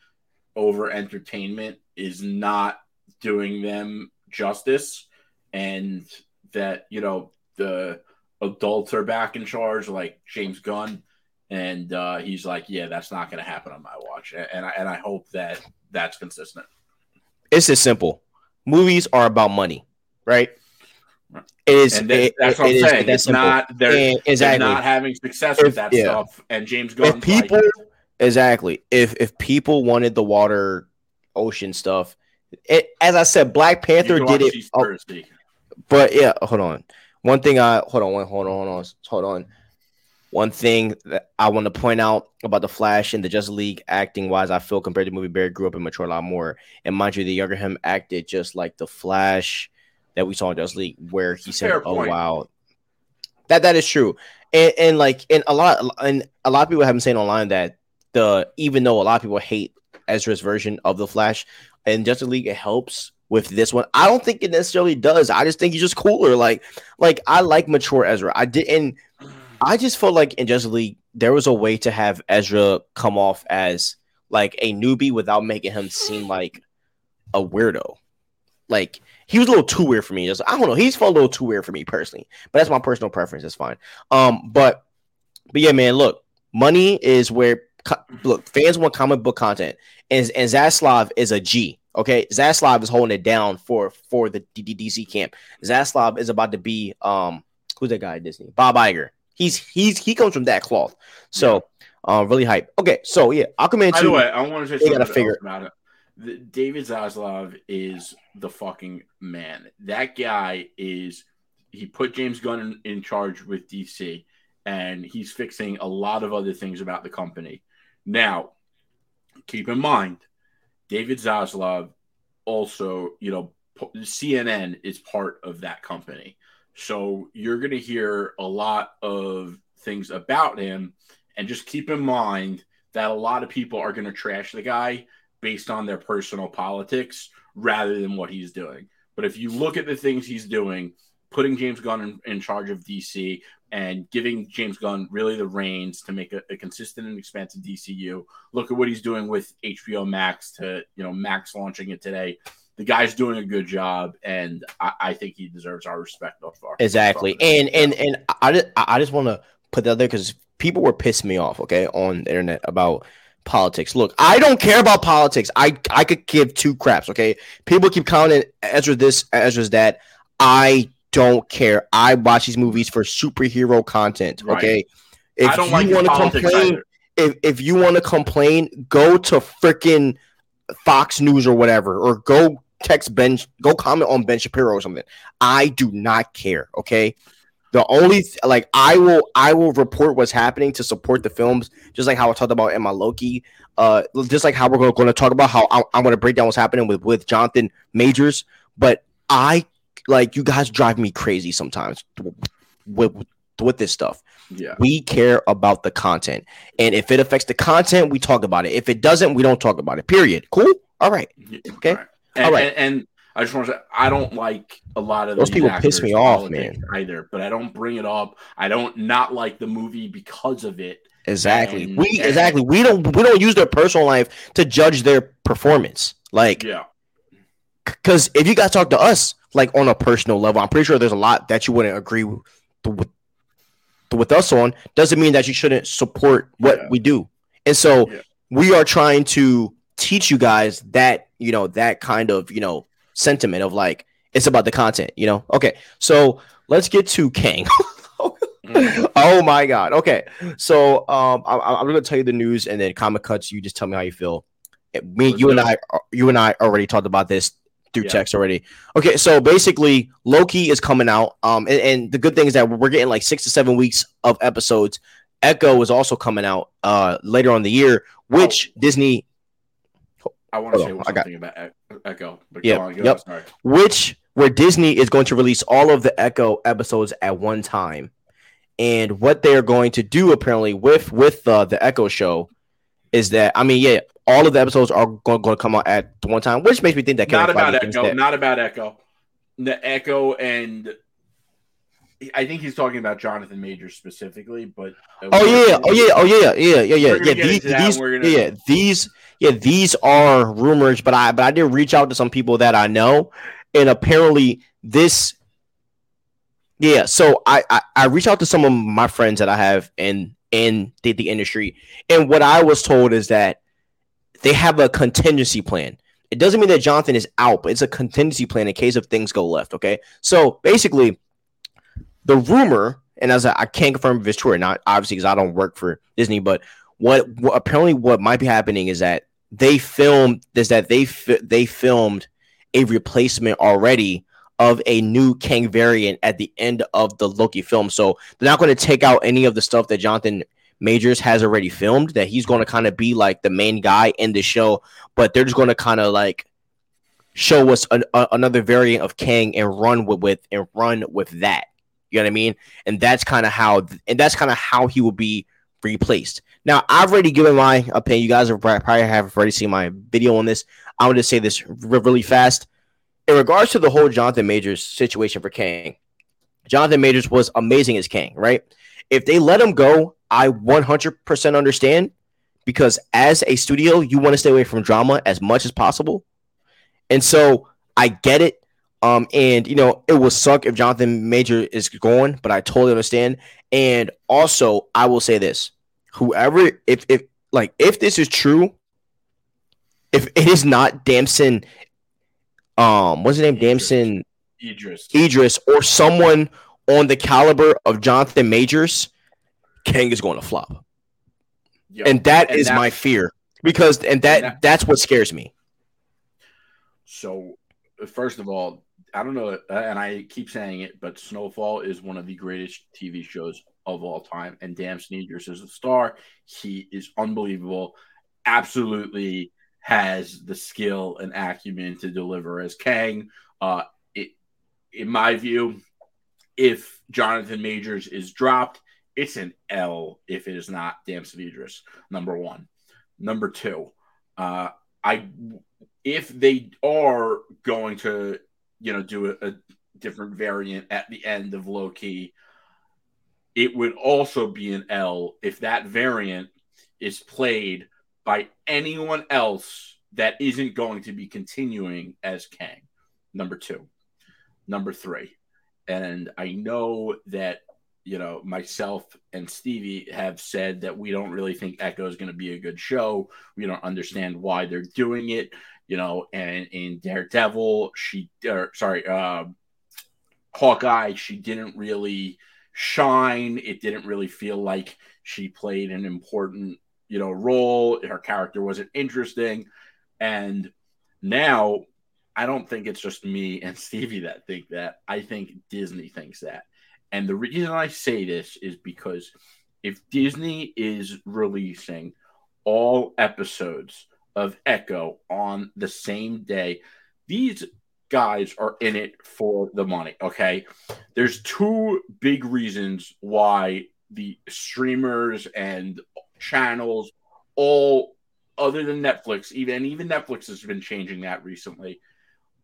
[SPEAKER 1] over entertainment is not doing them justice and that you know the adults are back in charge like James Gunn and uh, he's like yeah that's not going to happen on my watch and I, and I hope that that's consistent.
[SPEAKER 2] It's as simple. Movies are about money right? It is
[SPEAKER 1] and
[SPEAKER 2] it-
[SPEAKER 1] that's
[SPEAKER 2] it-
[SPEAKER 1] what I'm
[SPEAKER 2] it is
[SPEAKER 1] saying.
[SPEAKER 2] that
[SPEAKER 1] it's not they're,
[SPEAKER 2] And-
[SPEAKER 1] they're not having success with
[SPEAKER 2] If-
[SPEAKER 1] that
[SPEAKER 2] yeah.
[SPEAKER 1] stuff. And James Gunn
[SPEAKER 2] if people exactly. If if people wanted the water ocean stuff it, as i said black panther did it oh, but yeah hold on. One thing i hold on one hold on hold on hold on one thing that i want to point out about the flash and the justice league acting wise i feel compared to the movie barry grew up and matured a lot more and mind you the younger him acted just like the flash that we saw in justice league where he said
[SPEAKER 1] Fair
[SPEAKER 2] oh
[SPEAKER 1] point.
[SPEAKER 2] wow that that is true and, and like and a lot and a lot of people have been saying online that the even though a lot of people hate Ezra's version of the Flash and Justice League, it helps with this one. I don't think it necessarily does. I just think he's just cooler. Like, like I like mature Ezra. I did, and I just felt like in Justice League there was a way to have Ezra come off as like a newbie without making him seem like a weirdo. Like he was a little too weird for me. Just I don't know. He's felt a little too weird for me personally, but that's my personal preference. That's fine. Um, but but yeah, man. Look, money is where co- look fans want comic book content, and and Zaslav is a G. Okay, Zaslav is holding it down for for the DDDC camp. Zaslav is about to be um who's that guy at Disney? Bob Iger. He's he's he comes from that cloth. So uh, really hype. Okay, so yeah, Aquaman
[SPEAKER 1] By
[SPEAKER 2] two.
[SPEAKER 1] the way, I want to say
[SPEAKER 2] gotta figure-
[SPEAKER 1] about it. The, David Zaslav is the fucking man. That guy is. He put James Gunn in, in charge with DC, and he's fixing a lot of other things about the company. Now, keep in mind, David Zaslav also, you know, CNN is part of that company. So you're going to hear a lot of things about him. And just keep in mind that a lot of people are going to trash the guy based on their personal politics rather than what he's doing. But if you look at the things he's doing, putting James Gunn in, in charge of DC and giving James Gunn really the reins to make a, a consistent and expansive DCU. Look at what he's doing with HBO Max to, you know, Max launching it today. The guy's doing a good job, and I, I think he deserves our respect thus far.
[SPEAKER 2] Exactly. And and and I just I just want to put that there because people were pissing me off, okay, on the internet about politics. Look, I don't care about politics. I I could give two craps, okay? People keep calling counting Ezra this, Ezra's that. I don't care. I watch these movies for superhero content, okay?
[SPEAKER 1] Right.
[SPEAKER 2] If you
[SPEAKER 1] like
[SPEAKER 2] want to complain,
[SPEAKER 1] either.
[SPEAKER 2] if if you want to complain, go to freaking Fox News or whatever, or go text Ben, go comment on Ben Shapiro or something. I do not care. Okay. The only like I will I will report what's happening to support the films, just like how I talked about in my Loki. Uh, just like how we're going to talk about how I, I'm going to break down what's happening with with Jonathan Majors. But I like you guys drive me crazy sometimes with with, with this stuff.
[SPEAKER 1] Yeah.
[SPEAKER 2] We care about the content. And if it affects the content, we talk about it. If it doesn't, we don't talk about it. Period. Cool? All right. Okay.
[SPEAKER 1] All right. And,
[SPEAKER 2] All right.
[SPEAKER 1] and, and I just want to say, I don't like a lot of
[SPEAKER 2] Those people piss me off, man.
[SPEAKER 1] Either, but I don't bring it up. I don't not like the movie because of it.
[SPEAKER 2] Exactly.
[SPEAKER 1] And-
[SPEAKER 2] we exactly. We don't we don't use their personal life to judge their performance. Like
[SPEAKER 1] Yeah.
[SPEAKER 2] because if you guys talk to us like on a personal level, I'm pretty sure there's a lot that you wouldn't agree with with, with us on. Doesn't mean that you shouldn't support what
[SPEAKER 1] Yeah.
[SPEAKER 2] we do. And so
[SPEAKER 1] Yeah.
[SPEAKER 2] we are trying to teach you guys that you know that kind of you know sentiment of like it's about the content. You know. Okay. So let's get to Kang.
[SPEAKER 1] Mm.
[SPEAKER 2] oh my god. Okay. So um I, I'm gonna tell you the news and then comic cuts. You just tell me how you feel. Eh, Me, you and I, you and I already talked about this through
[SPEAKER 1] Yeah.
[SPEAKER 2] text already. Okay, so basically Loki is coming out. Um, and, and the good thing is that we're getting like six to seven weeks of episodes. Echo is also coming out uh later on the year, which Disney,
[SPEAKER 1] I want to say
[SPEAKER 2] on, I got-
[SPEAKER 1] something about Echo. Go on,
[SPEAKER 2] yep.
[SPEAKER 1] on, sorry.
[SPEAKER 2] which where Disney is going to release all of the Echo episodes at one time. And what they're going to do apparently with with uh, the Echo show is that I mean, yeah, all of the episodes are going, going to come out at one time, which makes me think that
[SPEAKER 1] Not about Echo.
[SPEAKER 2] that-
[SPEAKER 1] Not about Echo. The Echo and I think he's talking about Jonathan Major specifically, but
[SPEAKER 2] Oh yeah, oh yeah, oh yeah, yeah, yeah, yeah, yeah. These,
[SPEAKER 1] into that and
[SPEAKER 2] these,
[SPEAKER 1] gonna-
[SPEAKER 2] yeah, yeah, these, yeah, these are rumors, but I, but I did reach out to some people that I know, and apparently this, yeah. So I, I, I reached out to some of my friends that I have in in the, the industry, and what I was told is that they have a contingency plan. It doesn't mean that Jonathan is out, but it's a contingency plan in case if things go left. Okay, so basically, the rumor, and as I, I can't confirm if it's true or not, obviously because I don't work for Disney, but what, what apparently what might be happening is that they filmed is that they fi- they filmed a replacement already of a new Kang variant at the end of the Loki film. So they're not going to take out any of the stuff that Jonathan Majors has already filmed. That he's going to kind of be like the main guy in the show, but they're just going to kind of like show us an, a, another variant of Kang and run with, with and run with that. You know what I mean? And that's kind of how and that's kind of how he will be replaced. Now, I've already given my opinion. You guys have probably have already seen my video on this. I'm going to say this really fast. In regards to the whole Jonathan Majors situation for Kang, Jonathan Majors was amazing as Kang, right? If they let him go, I 100% understand because as a studio, you want to stay away from drama as much as possible. And so I get it. Um, and you know, it will suck if Jonathan Major is gone, but I totally understand. And also, I will say this: whoever, if if like if this is true, if it is not Damson, um, what's his name,
[SPEAKER 1] Idris.
[SPEAKER 2] Damson
[SPEAKER 1] Idris.
[SPEAKER 2] Idris, or someone on the caliber of Jonathan Majors, Kang is going to flop,
[SPEAKER 1] Yo,
[SPEAKER 2] and that is
[SPEAKER 1] that-
[SPEAKER 2] my fear because and that,
[SPEAKER 1] that-
[SPEAKER 2] that's what scares me.
[SPEAKER 1] So, first of all, I don't know, and I keep saying it, but Snowfall is one of the greatest TV shows of all time. And Dan Sneakers is a star. He is unbelievable. Absolutely has the skill and acumen to deliver as Kang. Uh, it, in my view, if Jonathan Majors is dropped, it's an L if it is not Damson Idris. Number one. Number two, uh, I if they are going to, you know, do a, a different variant at the end of Loki, it would also be an L if that variant is played by anyone else that isn't going to be continuing as Kang. Number two. Number three. And I know that you know, myself and Stevie have said that we don't really think Echo is going to be a good show. We don't understand why they're doing it, you know. And in Daredevil, she, or sorry, uh, Hawkeye, she didn't really shine. It didn't really feel like she played an important, you know, role. Her character wasn't interesting. And now I don't think it's just me and Stevie that think that. I think Disney thinks that. And the reason I say this is because if Disney is releasing all episodes of Echo on the same day, these guys are in it for the money. Okay. There's two big reasons why the streamers and channels, all other than Netflix, even even Netflix has been changing that recently,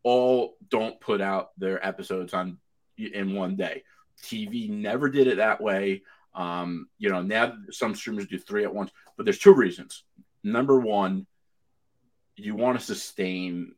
[SPEAKER 1] all don't put out their episodes on in one day. TV never did it that way. Um, you know, now some streamers do three at once, but there's two reasons. Number one, you want to sustain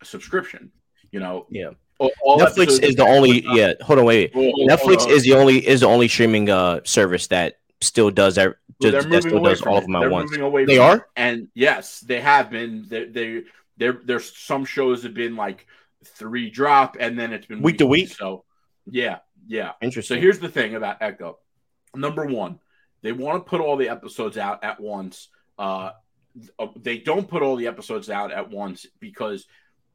[SPEAKER 1] a subscription. You know,
[SPEAKER 2] yeah. All, Netflix is the only. Yeah, hold on, wait. wait. Netflix is the only is the only streaming uh service that still does that. Well, that still does all of
[SPEAKER 1] at
[SPEAKER 2] once.
[SPEAKER 1] They are, it. and yes, they have been. They, they there. There's some shows have been like three drop, and then it's been
[SPEAKER 2] week, week to week.
[SPEAKER 1] So yeah, yeah.
[SPEAKER 2] Interesting.
[SPEAKER 1] So here's the thing about Echo. Number one, they want to put all the episodes out at once. Uh, they don't put all the episodes out at once because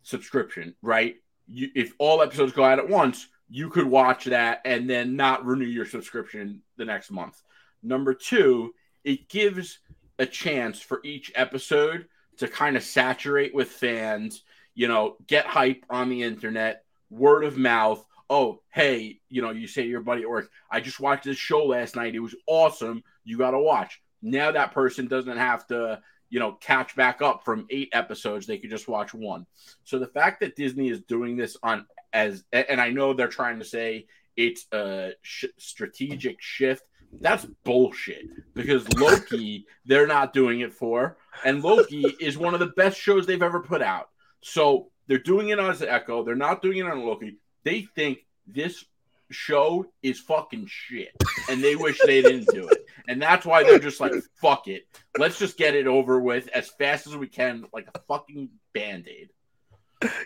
[SPEAKER 1] subscription, right? You, if all episodes go out at once, you could watch that and then not renew your subscription the next month. Number two, it gives a chance for each episode to kind of saturate with fans, you know, get hype on the internet, word of mouth. Oh, hey, you know, you say to your buddy at work, I just watched this show last night. It was awesome. You got to watch. Now that person doesn't have to, you know, catch back up from eight episodes. They could just watch one. So the fact that Disney is doing this on as, and I know they're trying to say it's a sh- strategic shift. That's bullshit because Loki, they're not doing it for. And Loki is one of the best shows they've ever put out. So they're doing it as Echo. They're not doing it on Loki. They think this show is fucking shit. And they wish they didn't do it. And that's why they're just like, fuck it. Let's just get it over with as fast as we can, like a fucking band aid.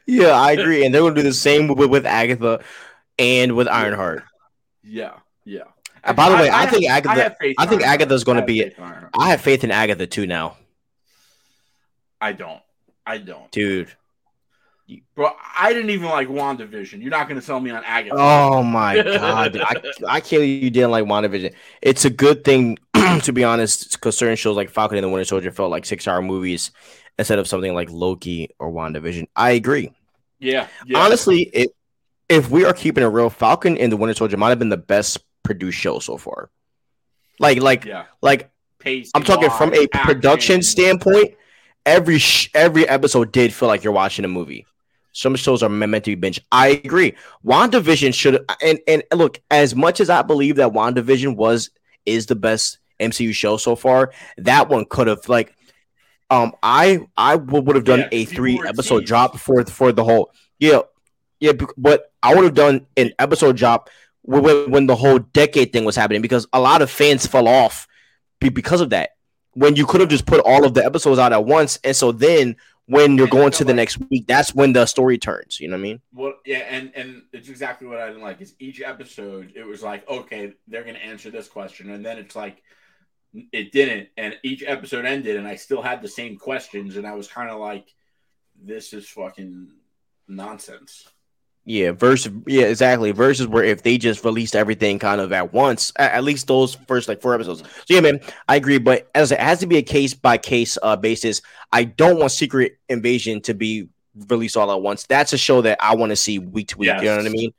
[SPEAKER 2] Yeah, I agree. And they're going to do the same with, with Agatha and with Ironheart.
[SPEAKER 1] Yeah, yeah.
[SPEAKER 2] Uh, by the way, I, I think have, Agatha. I, I think Agatha's going to be. it. I have faith in Agatha too now.
[SPEAKER 1] I don't. I don't,
[SPEAKER 2] dude.
[SPEAKER 1] Bro, I didn't even like WandaVision. You're not going to sell me on Agatha.
[SPEAKER 2] Oh my god, I, I can't believe you didn't like WandaVision. It's a good thing, to be honest, because certain shows like Falcon and the Winter Soldier felt like six hour movies instead of something like Loki or WandaVision. I agree.
[SPEAKER 1] Yeah, yeah.
[SPEAKER 2] honestly, it, if we are keeping it real, Falcon and the Winter Soldier might have been the best produced show so far. Like, like, yeah. like, Pace I'm talking from a action. production standpoint. Every sh- every episode did feel like you're watching a movie. Some shows are meant to be binge. I agree. WandaVision should and and look, as much as I believe that WandaVision was is the best MCU show so far, that one could have like um I I would have done yeah, a three episode drop for for the whole yeah yeah but I would have done an episode drop when, when the whole decade thing was happening because a lot of fans fell off because of that when you could have just put all of the episodes out at once and so then when you're going to the like, next week, that's when the story turns. You know what I mean?
[SPEAKER 1] Well, yeah, and and it's exactly what I didn't like. Is each episode it was like, okay, they're gonna answer this question, and then it's like it didn't, and each episode ended, and I still had the same questions, and I was kind of like, this is fucking nonsense.
[SPEAKER 2] Yeah, versus yeah, exactly. Versus where if they just released everything kind of at once, at, at, least those first like four episodes. So yeah, man, I agree. But as it has to be a case by case uh basis, I don't want Secret Invasion to be released all at once. That's a show that I want to see week to week. Yes. You know what I mean?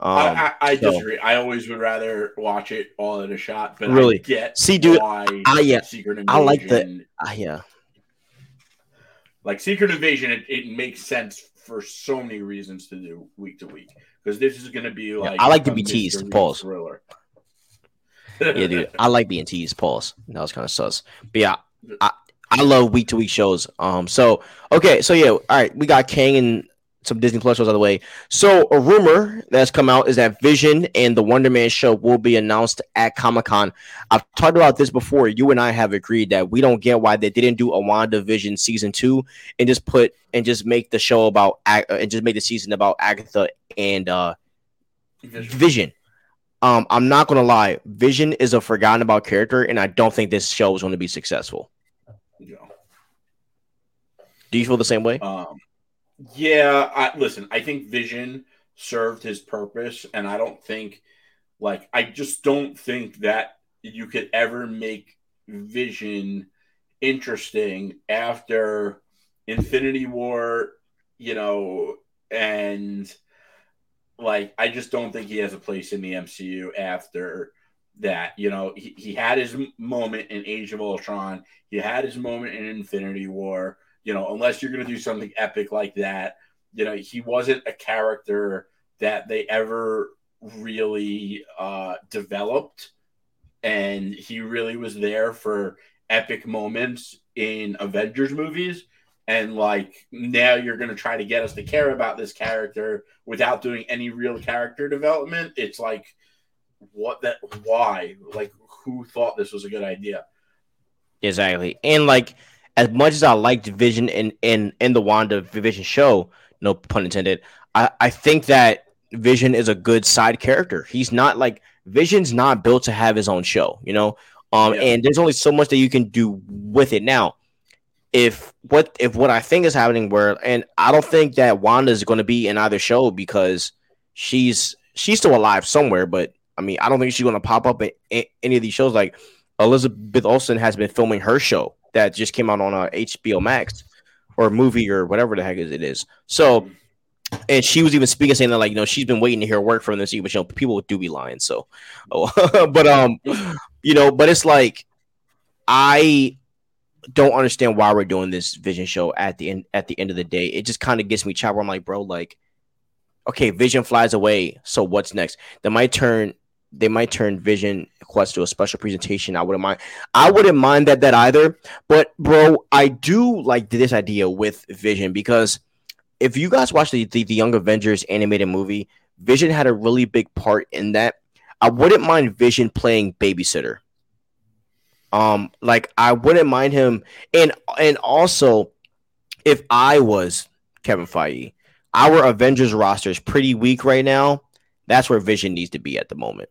[SPEAKER 1] Um, I, I, I so. disagree. I always would rather watch it all at a shot. But
[SPEAKER 2] really,
[SPEAKER 1] I get
[SPEAKER 2] see, dude, I yeah, Secret Invasion, I like that. Uh, yeah,
[SPEAKER 1] like Secret Invasion, it, it makes sense for so many reasons to do week to week because this is going to be like
[SPEAKER 2] yeah, I like to be teased. Pause. Thriller. yeah, dude, I like being teased. Pause. That was kind of sus. But yeah, I, I love week to week shows. Um, so okay, so yeah, all right, we got Kang and some Disney Plus shows out of the way. So a rumor that's come out is that Vision and the Wonder Man show will be announced at Comic Con. I've talked about this before. You and I have agreed that we don't get why they didn't do a WandaVision season two and just put and just make the show about and just make the season about Agatha and uh Vision. Vision. Um, I'm not gonna lie, Vision is a forgotten about character, and I don't think this show is going to be successful. Yeah. Do you feel the same way?
[SPEAKER 1] Um, yeah, I, listen, I think Vision served his purpose, and I don't think, like, I just don't think that you could ever make Vision interesting after Infinity War, you know, and like I just don't think he has a place in the MCU after that. You know, he, he had his moment in Age of Ultron, he had his moment in Infinity War you know, unless you're going to do something epic like that, you know, he wasn't a character that they ever really uh, developed. And he really was there for epic moments in Avengers movies. And like now you're going to try to get us to care about this character without doing any real character development. It's like, what that, why? Like, who thought this was a good idea?
[SPEAKER 2] Exactly. And like, as much as I liked Vision in in in the WandaVision show, no pun intended, I I think that Vision is a good side character. He's not like Vision's not built to have his own show, you know. Um, yeah. and there's only so much that you can do with it now. If what if what I think is happening, where and I don't think that Wanda is going to be in either show because she's she's still alive somewhere, but I mean I don't think she's going to pop up in, in any of these shows. Like Elizabeth Olsen has been filming her show that just came out on a uh, HBO Max or movie or whatever the heck it is. So, and she was even speaking saying that like you know she's been waiting to hear work from this, but you know people do be lying. So, oh, but um, you know, but it's like I don't understand why we're doing this Vision show at the end. At the end of the day, it just kind of gets me chopper. I'm like, bro, like, okay, Vision flies away. So what's next? then my turn they might turn Vision Quest to a special presentation. I wouldn't mind. I wouldn't mind that that either. But bro, I do like this idea with Vision because if you guys watch the, the, the Young Avengers animated movie, Vision had a really big part in that. I wouldn't mind Vision playing babysitter. Um, like I wouldn't mind him, and and also, if I was Kevin Feige, our Avengers roster is pretty weak right now. That's where Vision needs to be at the moment.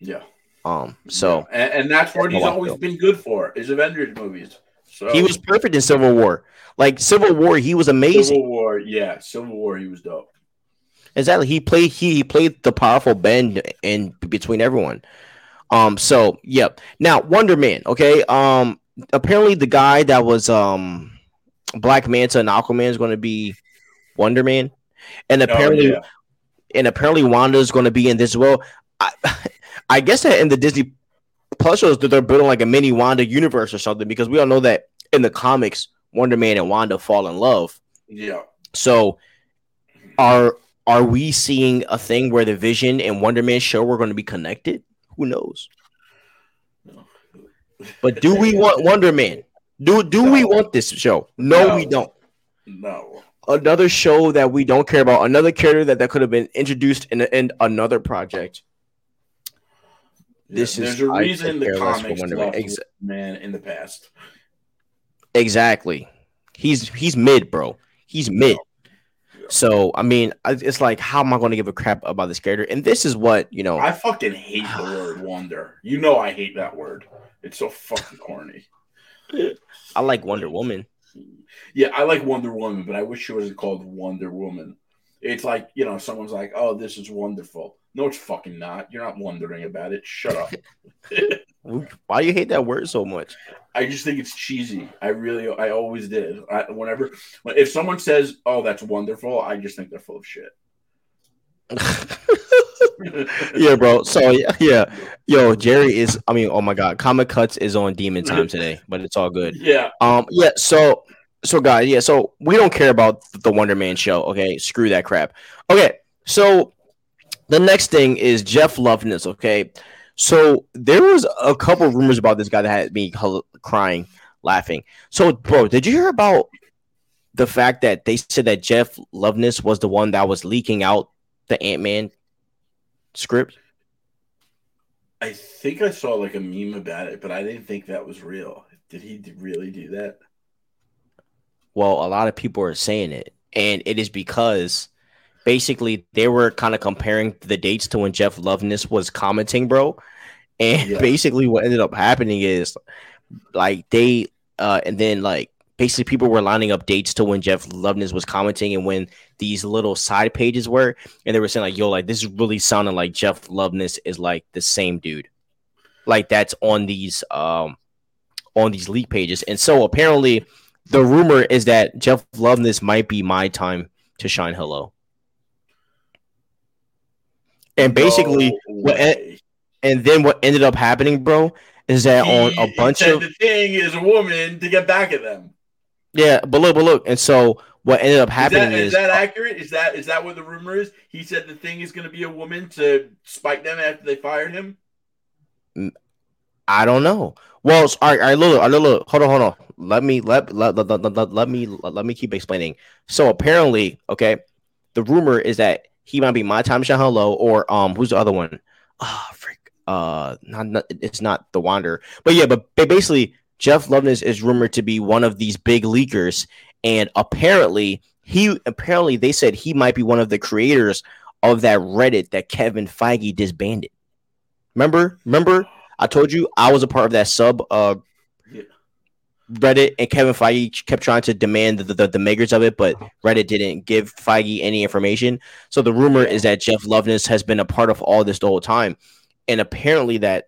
[SPEAKER 1] Yeah.
[SPEAKER 2] Um. So,
[SPEAKER 1] yeah. And, and, that's what he's always been good for is Avengers movies. So
[SPEAKER 2] he was perfect in Civil War. Like Civil War, he was amazing.
[SPEAKER 1] Civil War, yeah, Civil War, he was dope.
[SPEAKER 2] Exactly. He played. He, he played the powerful bend in between everyone. Um. So, yep. Now, Wonder Man. Okay. Um. Apparently, the guy that was um Black Manta and Aquaman is going to be Wonder Man, and oh, apparently, oh, yeah. and apparently, Wanda is going to be in this as well. I, I guess that in the Disney Plus shows that they're building like a mini Wanda universe or something because we all know that in the comics, Wonder Man and Wanda fall in love.
[SPEAKER 1] Yeah.
[SPEAKER 2] So are are we seeing a thing where the Vision and Wonder Man show are going to be connected? Who knows? But do we want Wonder Man? Do do no. we want this show? No, no, we don't.
[SPEAKER 1] No.
[SPEAKER 2] Another show that we don't care about, another character that, that could have been introduced in, in another project
[SPEAKER 1] this There's is a reason the comics left Ex- man in the past.
[SPEAKER 2] Exactly. He's he's mid, bro. He's mid. So I mean, it's like, how am I going to give a crap about this character? And this is what you know.
[SPEAKER 1] I fucking hate the word wonder. You know, I hate that word. It's so fucking corny.
[SPEAKER 2] I like Wonder Woman.
[SPEAKER 1] Yeah, I like Wonder Woman, but I wish it wasn't called Wonder Woman. It's like you know, someone's like, "Oh, this is wonderful." No, it's fucking not. You're not wondering about it. Shut up.
[SPEAKER 2] Why do you hate that word so much?
[SPEAKER 1] I just think it's cheesy. I really, I always did. I, whenever, if someone says, "Oh, that's wonderful," I just think they're full of shit.
[SPEAKER 2] yeah, bro. So yeah, yeah, yo, Jerry is. I mean, oh my god, Comic Cuts is on Demon Time today, but it's all good.
[SPEAKER 1] Yeah.
[SPEAKER 2] Um. Yeah. So, so guys, yeah. So we don't care about the Wonder Man show. Okay, screw that crap. Okay. So the next thing is Jeff Loveness. Okay, so there was a couple rumors about this guy that had me crying, laughing. So, bro, did you hear about the fact that they said that Jeff Loveness was the one that was leaking out the Ant Man script?
[SPEAKER 1] I think I saw like a meme about it, but I didn't think that was real. Did he really do that?
[SPEAKER 2] Well, a lot of people are saying it, and it is because basically they were kind of comparing the dates to when Jeff Loveness was commenting, bro. And yeah. basically, what ended up happening is like they, uh, and then like basically people were lining up dates to when Jeff Loveness was commenting and when these little side pages were, and they were saying like, "Yo, like this is really sounding like Jeff Loveness is like the same dude, like that's on these um on these leak pages." And so apparently, the rumor is that Jeff Loveness might be my time to shine. Hello. And basically, no what and then what ended up happening, bro, is that he, on a bunch of
[SPEAKER 1] the thing is a woman to get back at them.
[SPEAKER 2] Yeah, but look, but look, and so what ended up happening
[SPEAKER 1] is
[SPEAKER 2] that,
[SPEAKER 1] is, is that accurate? Is that is that what the rumor is? He said the thing is going to be a woman to spike them after they fired him.
[SPEAKER 2] I don't know. Well, all right, all right, look, right, look, hold on, hold on. Let me let let, let, let, let, me let me keep explaining. So apparently, okay, the rumor is that he might be my time shine hello or um who's the other one? Ah, oh, freak. Uh, not, not it's not the Wander, but yeah, but basically Jeff Loveness is rumored to be one of these big leakers, and apparently he apparently they said he might be one of the creators of that Reddit that Kevin Feige disbanded. Remember? Remember? I told you I was a part of that sub uh Reddit and Kevin Feige kept trying to demand the, the, the, makers of it, but Reddit didn't give Feige any information. So the rumor is that Jeff Loveness has been a part of all this the whole time. And apparently that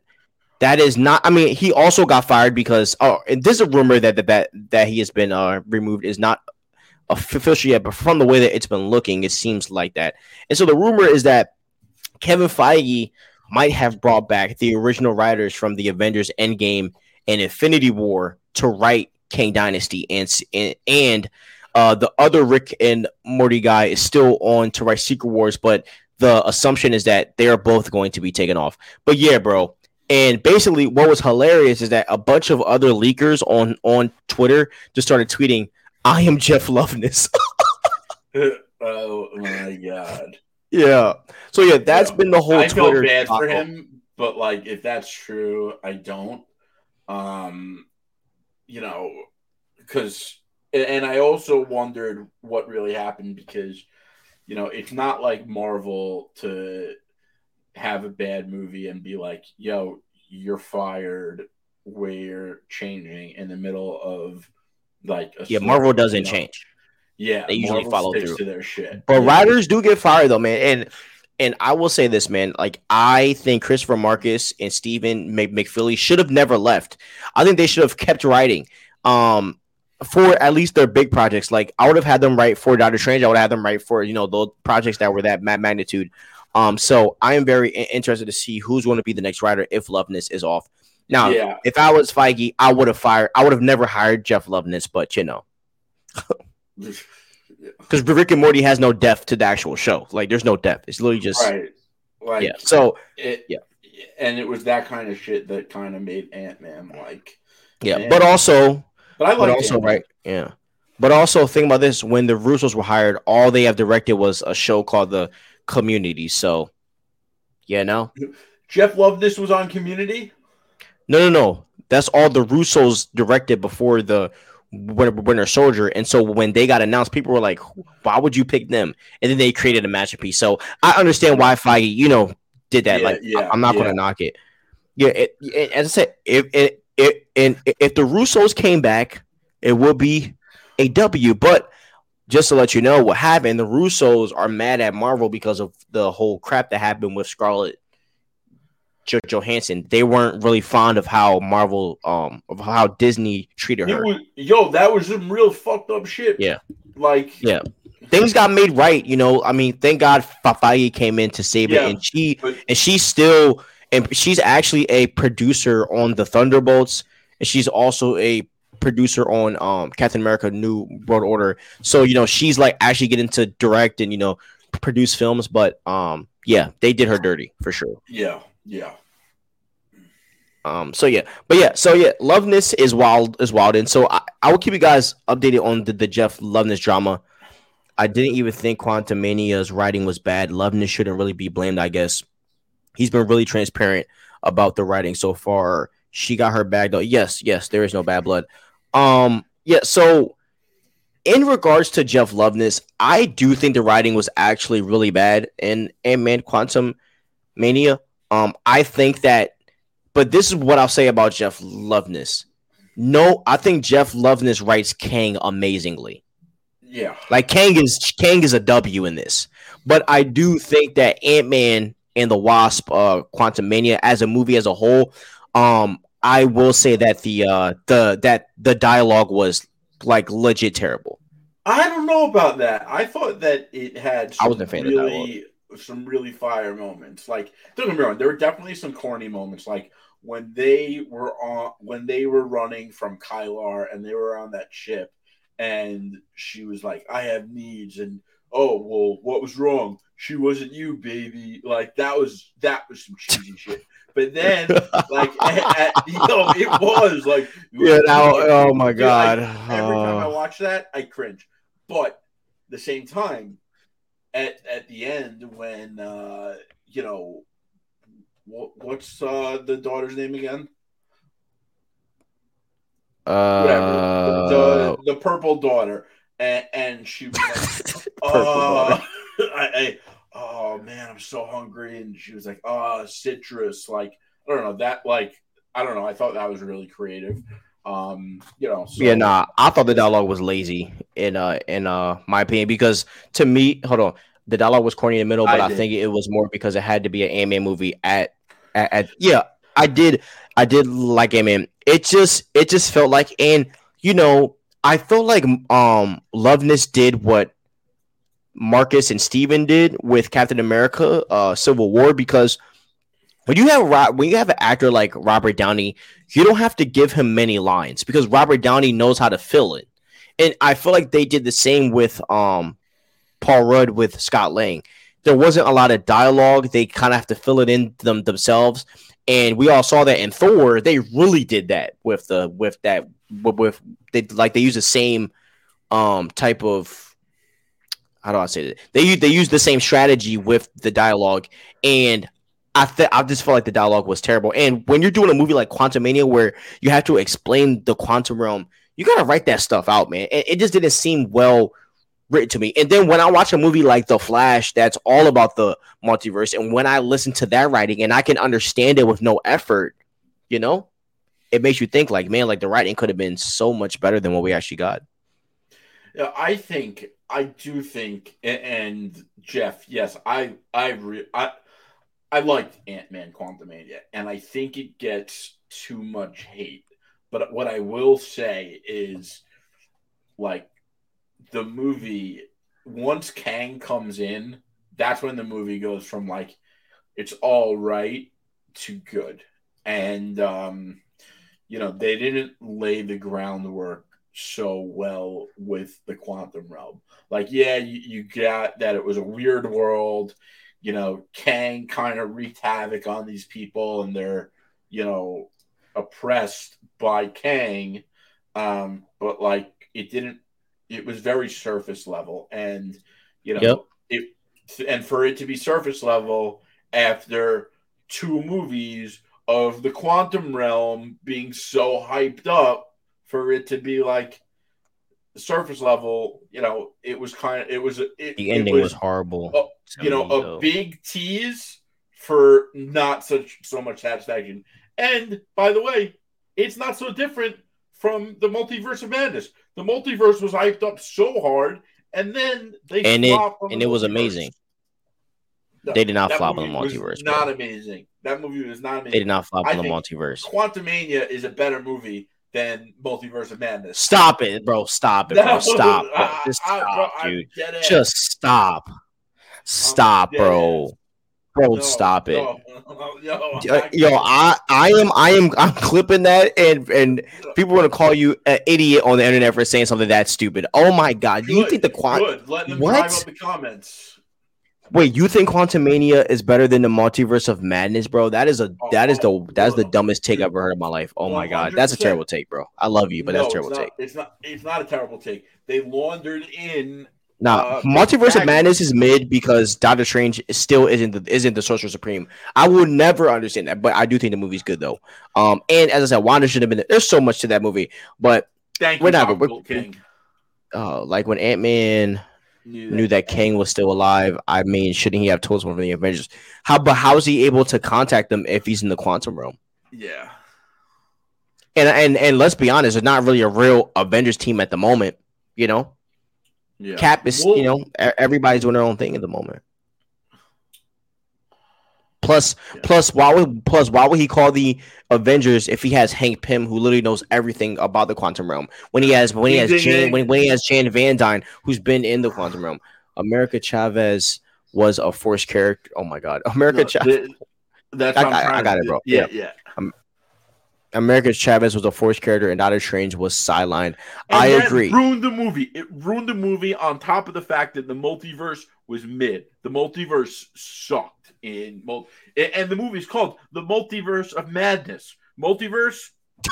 [SPEAKER 2] that is not. I mean, he also got fired because oh, and this is a rumor that that that, that he has been uh, removed is not official yet, but from the way that it's been looking, it seems like that. And so the rumor is that Kevin Feige might have brought back the original writers from the Avengers Endgame and Infinity War to write Kang Dynasty, and and, and uh, the other Rick and Morty guy is still on to write Secret Wars, but the assumption is that they are both going to be taken off. But yeah, bro, and basically, what was hilarious is that a bunch of other leakers on on Twitter just started tweeting, "I am Jeff Loveness."
[SPEAKER 1] oh my god!
[SPEAKER 2] Yeah. So yeah, that's yeah. been the whole. I feel Twitter
[SPEAKER 1] bad for him, but like, if that's true, I don't. Um, you know, because and I also wondered what really happened because, you know, it's not like Marvel to have a bad movie and be like, yo, you're fired, we're changing in the middle of like
[SPEAKER 2] Yeah, Marvel doesn't change.
[SPEAKER 1] Yeah,
[SPEAKER 2] they usually Marvel follow through
[SPEAKER 1] to their shit.
[SPEAKER 2] But
[SPEAKER 1] yeah.
[SPEAKER 2] writers do get fired though, man. And and I will say this, man. Like I think Christopher Marcus and Stephen McFeely should have never left. I think they should have kept writing. Um, for at least their big projects. Like I would have had them write for Doctor Strange. I would have had them write for you know those projects that were that magnitude. Um, so I am very interested to see who's going to be the next writer if Loveness is off. Now, yeah. if I was Feige, I would have fired. I would have never hired Jeff Loveness, but you know, because Rick and Morty has no depth to the actual show. Like, there's no depth. It's literally just
[SPEAKER 1] right. Like,
[SPEAKER 2] yeah. So
[SPEAKER 1] it, yeah, and it was that kind of shit that kind of made Ant Man like.
[SPEAKER 2] Yeah, man. but also, but I like also Ant-Man. right. Yeah, but also think about this: when the Russos were hired, all they have directed was a show called the Community. So, yeah, no.
[SPEAKER 1] Jeff Love, this was on Community.
[SPEAKER 2] No, no, no. That's all the Russos directed before the Winter Soldier. And so when they got announced, people were like, "Why would you pick them?" And then they created a masterpiece. So I understand why Feige, you know, did that. Yeah, like, yeah, I'm not yeah. going to knock it. Yeah, it, it, as I said, if it, it, and if the Russos came back, it would be a W. But just to let you know what happened, the Russos are mad at Marvel because of the whole crap that happened with Scarlett Johansson. They weren't really fond of how Marvel, um, of how Disney treated her.
[SPEAKER 1] Was, yo, that was some real fucked up shit.
[SPEAKER 2] Yeah,
[SPEAKER 1] like
[SPEAKER 2] yeah, things got made right. You know, I mean, thank God Feige came in to save yeah, it, and she but, and she's still and she's actually a producer on the Thunderbolts, and she's also a producer on um Captain America New World Order. So, you know, she's like actually getting to direct and, you know, produce films, but um yeah, they did her dirty for sure.
[SPEAKER 1] Yeah, yeah.
[SPEAKER 2] Um, so yeah, but yeah, so yeah, Loveness is wild is wild, and so I, I will keep you guys updated on the, the Jeff Loveness drama. I didn't even think Quantumania's writing was bad. Loveness shouldn't really be blamed, I guess. He's been really transparent about the writing so far. She got her bag though. Yes, yes, there is no bad blood. Um, yeah, so in regards to Jeff Loveness, I do think the writing was actually really bad in Ant Man Quantum Mania. Um, I think that, but this is what I'll say about Jeff Loveness. No, I think Jeff Loveness writes Kang amazingly.
[SPEAKER 1] Yeah,
[SPEAKER 2] like Kang is Kang is a W in this, but I do think that Ant Man and the Wasp, uh, Quantumania as a movie as a whole, um, I will say that the uh the that the dialogue was like legit terrible.
[SPEAKER 1] I don't know about that. I thought that it had
[SPEAKER 2] I wasn't a fan
[SPEAKER 1] really some really fire moments. Like don't get me wrong, there were definitely some corny moments. Like when they were on when they were running from Krylar and they were on that ship and she was like, I have needs and oh well what was wrong? She wasn't you, baby. Like that was that was some cheesy shit. But then, like, at, at, you know, it was like,
[SPEAKER 2] yeah. Now, oh my god!
[SPEAKER 1] Like, every time I oh. watch that, I cringe. But the same time, at at the end when uh, you know, what, what's uh, the daughter's name again?
[SPEAKER 2] Uh,
[SPEAKER 1] Whatever. The, the purple daughter, and, and she was like, "Oh, I, I, oh man, I'm so hungry," and she was like, "Oh, citrus." Like I don't know that. Like I don't know. I thought that was really creative. Um, you know, so.
[SPEAKER 2] yeah, nah, I thought the dialogue was lazy in uh in uh my opinion because to me, hold on, the dialogue was corny in the middle, but I, I think it was more because it had to be an Ant-Man movie at, at, at yeah, I did I did like Ant-Man. It just it just felt like and you know, I felt like um Loveness did what Marcus and Stephen did with Captain America uh Civil War because when you have when you have an actor like Robert Downey, you don't have to give him many lines because Robert Downey knows how to fill it. And I feel like they did the same with um Paul Rudd with Scott Lang. There wasn't a lot of dialogue. They kind of have to fill it in them themselves. And we all saw that in Thor. They really did that with the with that with, with they like they use the same um type of how do I say that? They they use the same strategy with the dialogue, and I th- I just felt like the dialogue was terrible. And when you're doing a movie like Quantumania, where you have to explain the quantum realm, you gotta write that stuff out, man. It, it just didn't seem well written to me. And then when I watch a movie like The Flash, that's all about the multiverse, and when I listen to that writing and I can understand it with no effort, you know, it makes you think like, man, like the writing could have been so much better than what we actually got.
[SPEAKER 1] Yeah, I think I do think, and Jeff, yes, I I re, I I liked Ant Man Quantumania, and I think it gets too much hate. But what I will say is, like, the movie, once Kang comes in, that's when the movie goes from like, it's all right to good. And, um, you know, they didn't lay the groundwork so well with the quantum realm. Like, yeah, you, you got that it was a weird world you know, Kang kind of wreaked havoc on these people and they're, you know, oppressed by Kang. Um, but like it didn't, it was very surface level. And, you know, yep. it, and for it to be surface level after two movies of the quantum realm being so hyped up for it to be like surface level, you know, it was kind of it was it,
[SPEAKER 2] the ending was, was, horrible.
[SPEAKER 1] You know, a big tease for not such so much satisfaction. And by the way, it's not so different from the multiverse of madness. The multiverse was hyped up so hard, and then they
[SPEAKER 2] and it and it was amazing. No, they did not flop on the multiverse.
[SPEAKER 1] Not amazing. That movie was not amazing.
[SPEAKER 2] They did not flop on the multiverse.
[SPEAKER 1] Quantumania is a better movie than Multiverse of Madness.
[SPEAKER 2] Stop it, bro. Stop it, bro. Stop. Bro. Just stop, I, bro, dude. Just stop. Stop, bro. Bro, no, stop it. No, yo, yo, I, I am, I am, I'm clipping that, and and people are gonna call you an idiot on the internet for saying something that stupid. Oh my god, do you think the quad?
[SPEAKER 1] Good. Let them what? up the comments.
[SPEAKER 2] Wait, you think Quantumania is better than the Multiverse of Madness, bro? That is a oh, that is oh, the that is the dumbest take I've ever heard in my life. Oh my god, that's a terrible take, bro. I love you, but
[SPEAKER 1] No,
[SPEAKER 2] that's a terrible
[SPEAKER 1] it's not,
[SPEAKER 2] take.
[SPEAKER 1] It's not. It's not a terrible take. They laundered in.
[SPEAKER 2] Nah,
[SPEAKER 1] uh,
[SPEAKER 2] Multiverse of Madness is mid because Doctor Strange still isn't the isn't the Sorcerer Supreme. I will never understand that, but I do think the movie's good though. Um, and as I said, Wanda should have been. There. There's so much to that movie, but
[SPEAKER 1] Thank you,
[SPEAKER 2] We're
[SPEAKER 1] King.
[SPEAKER 2] uh, like when Ant Man knew that Kang was still alive. I mean, shouldn't he have told someone from the Avengers? How but how is he able to contact them if he's in the quantum realm?
[SPEAKER 1] Yeah.
[SPEAKER 2] And and and let's be honest, it's not really a real Avengers team at the moment. You know,
[SPEAKER 1] Yeah.
[SPEAKER 2] Cap is you know everybody's doing their own thing at the moment. Plus,
[SPEAKER 1] Yeah.
[SPEAKER 2] plus, why would plus why would he call the Avengers if he has Hank Pym, who literally knows everything about the quantum realm? When he has when he has
[SPEAKER 1] Ding, ding,
[SPEAKER 2] Jane
[SPEAKER 1] ding.
[SPEAKER 2] when, when he has Jan Van Dyne, who's been in the quantum realm. America Chavez was a forced character. Oh my god, America
[SPEAKER 1] No,
[SPEAKER 2] Chavez.
[SPEAKER 1] th- that's
[SPEAKER 2] I got- I got it, bro.
[SPEAKER 1] Yeah, yeah.
[SPEAKER 2] America Chavez was a forced character, and Doctor Strange was sidelined.
[SPEAKER 1] And
[SPEAKER 2] I agree.
[SPEAKER 1] Ruined the movie. It ruined the movie. On top of the fact that the multiverse was mid. The multiverse sucked in mul- and the movie's called The Multiverse of Madness. Multiverse,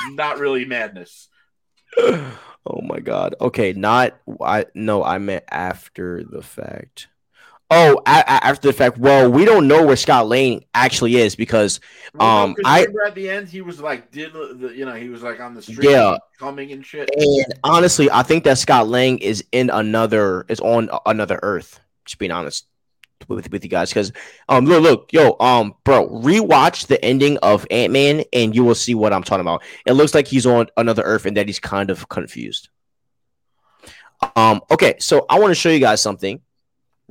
[SPEAKER 1] not really madness.
[SPEAKER 2] oh my god. Okay, not I. No, I meant after the fact. Oh, after the fact. Well, we don't know where Scott Lang actually is because Um,
[SPEAKER 1] 'cause
[SPEAKER 2] I-
[SPEAKER 1] remember at the end he was like did the you know he was like on the street
[SPEAKER 2] Yeah.
[SPEAKER 1] coming and shit.
[SPEAKER 2] And honestly, I think that Scott Lang is in another is on another Earth. Just being honest with, with you guys, because um look look yo um bro rewatch the ending of Ant Man and you will see what I'm talking about. It looks like he's on another Earth and that he's kind of confused. Um okay, so I want to show you guys something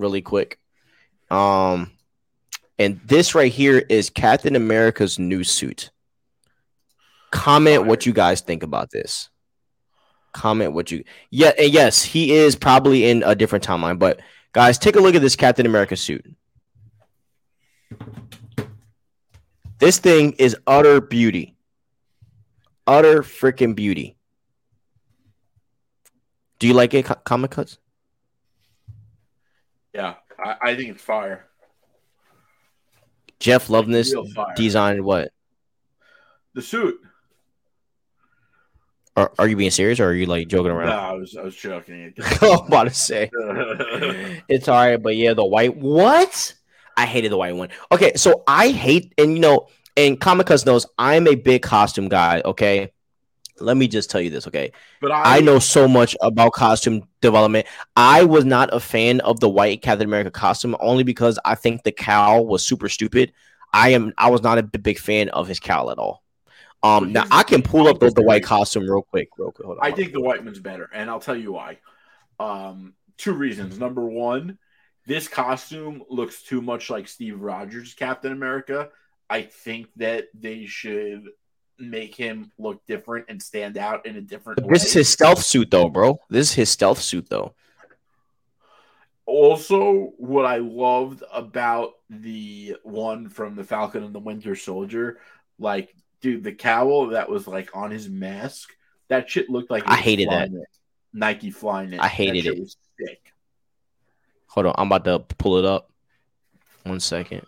[SPEAKER 2] really quick. Um and this right here is Captain America's new suit. Comment what you guys think about this. Comment what you yeah and yes he is probably in a different timeline but guys take a look at this captain america suit. This thing is utter beauty. Utter freaking beauty. Do you like it comic cuts
[SPEAKER 1] Yeah, I, I think it's fire.
[SPEAKER 2] jeff loveness designed what
[SPEAKER 1] The suit.
[SPEAKER 2] are, are you being serious or are you like joking
[SPEAKER 1] No,
[SPEAKER 2] around
[SPEAKER 1] I was I was joking.
[SPEAKER 2] i'm about to say it's all right, but yeah, the white what? I hated the white one. Okay, so I hate and you know, and Comic knows I'm a big costume guy. Okay, let me just tell you this. Okay,
[SPEAKER 1] but I,
[SPEAKER 2] I know so much about costume development. I was not a fan of the white Captain America costume only because I think the cowl was super stupid. I am I was not a big fan of his cowl at all. Um, now I can pull up the, the white costume real quick, real quick. Hold on.
[SPEAKER 1] I think the white one's better, and I'll tell you why. Um, two reasons. Number one, this costume looks too much like Steve Rogers' Captain America. I think that they should make him look different and stand out in a different way.
[SPEAKER 2] this is his stealth suit though, bro. This is his stealth suit though.
[SPEAKER 1] Also, what I loved about the one from the Falcon and the Winter Soldier, like, dude, the cowl that was like on his mask, that shit looked like
[SPEAKER 2] I hated
[SPEAKER 1] that. it. Nike flying it.
[SPEAKER 2] I hated it. Hold on, I'm about to pull it up. One second.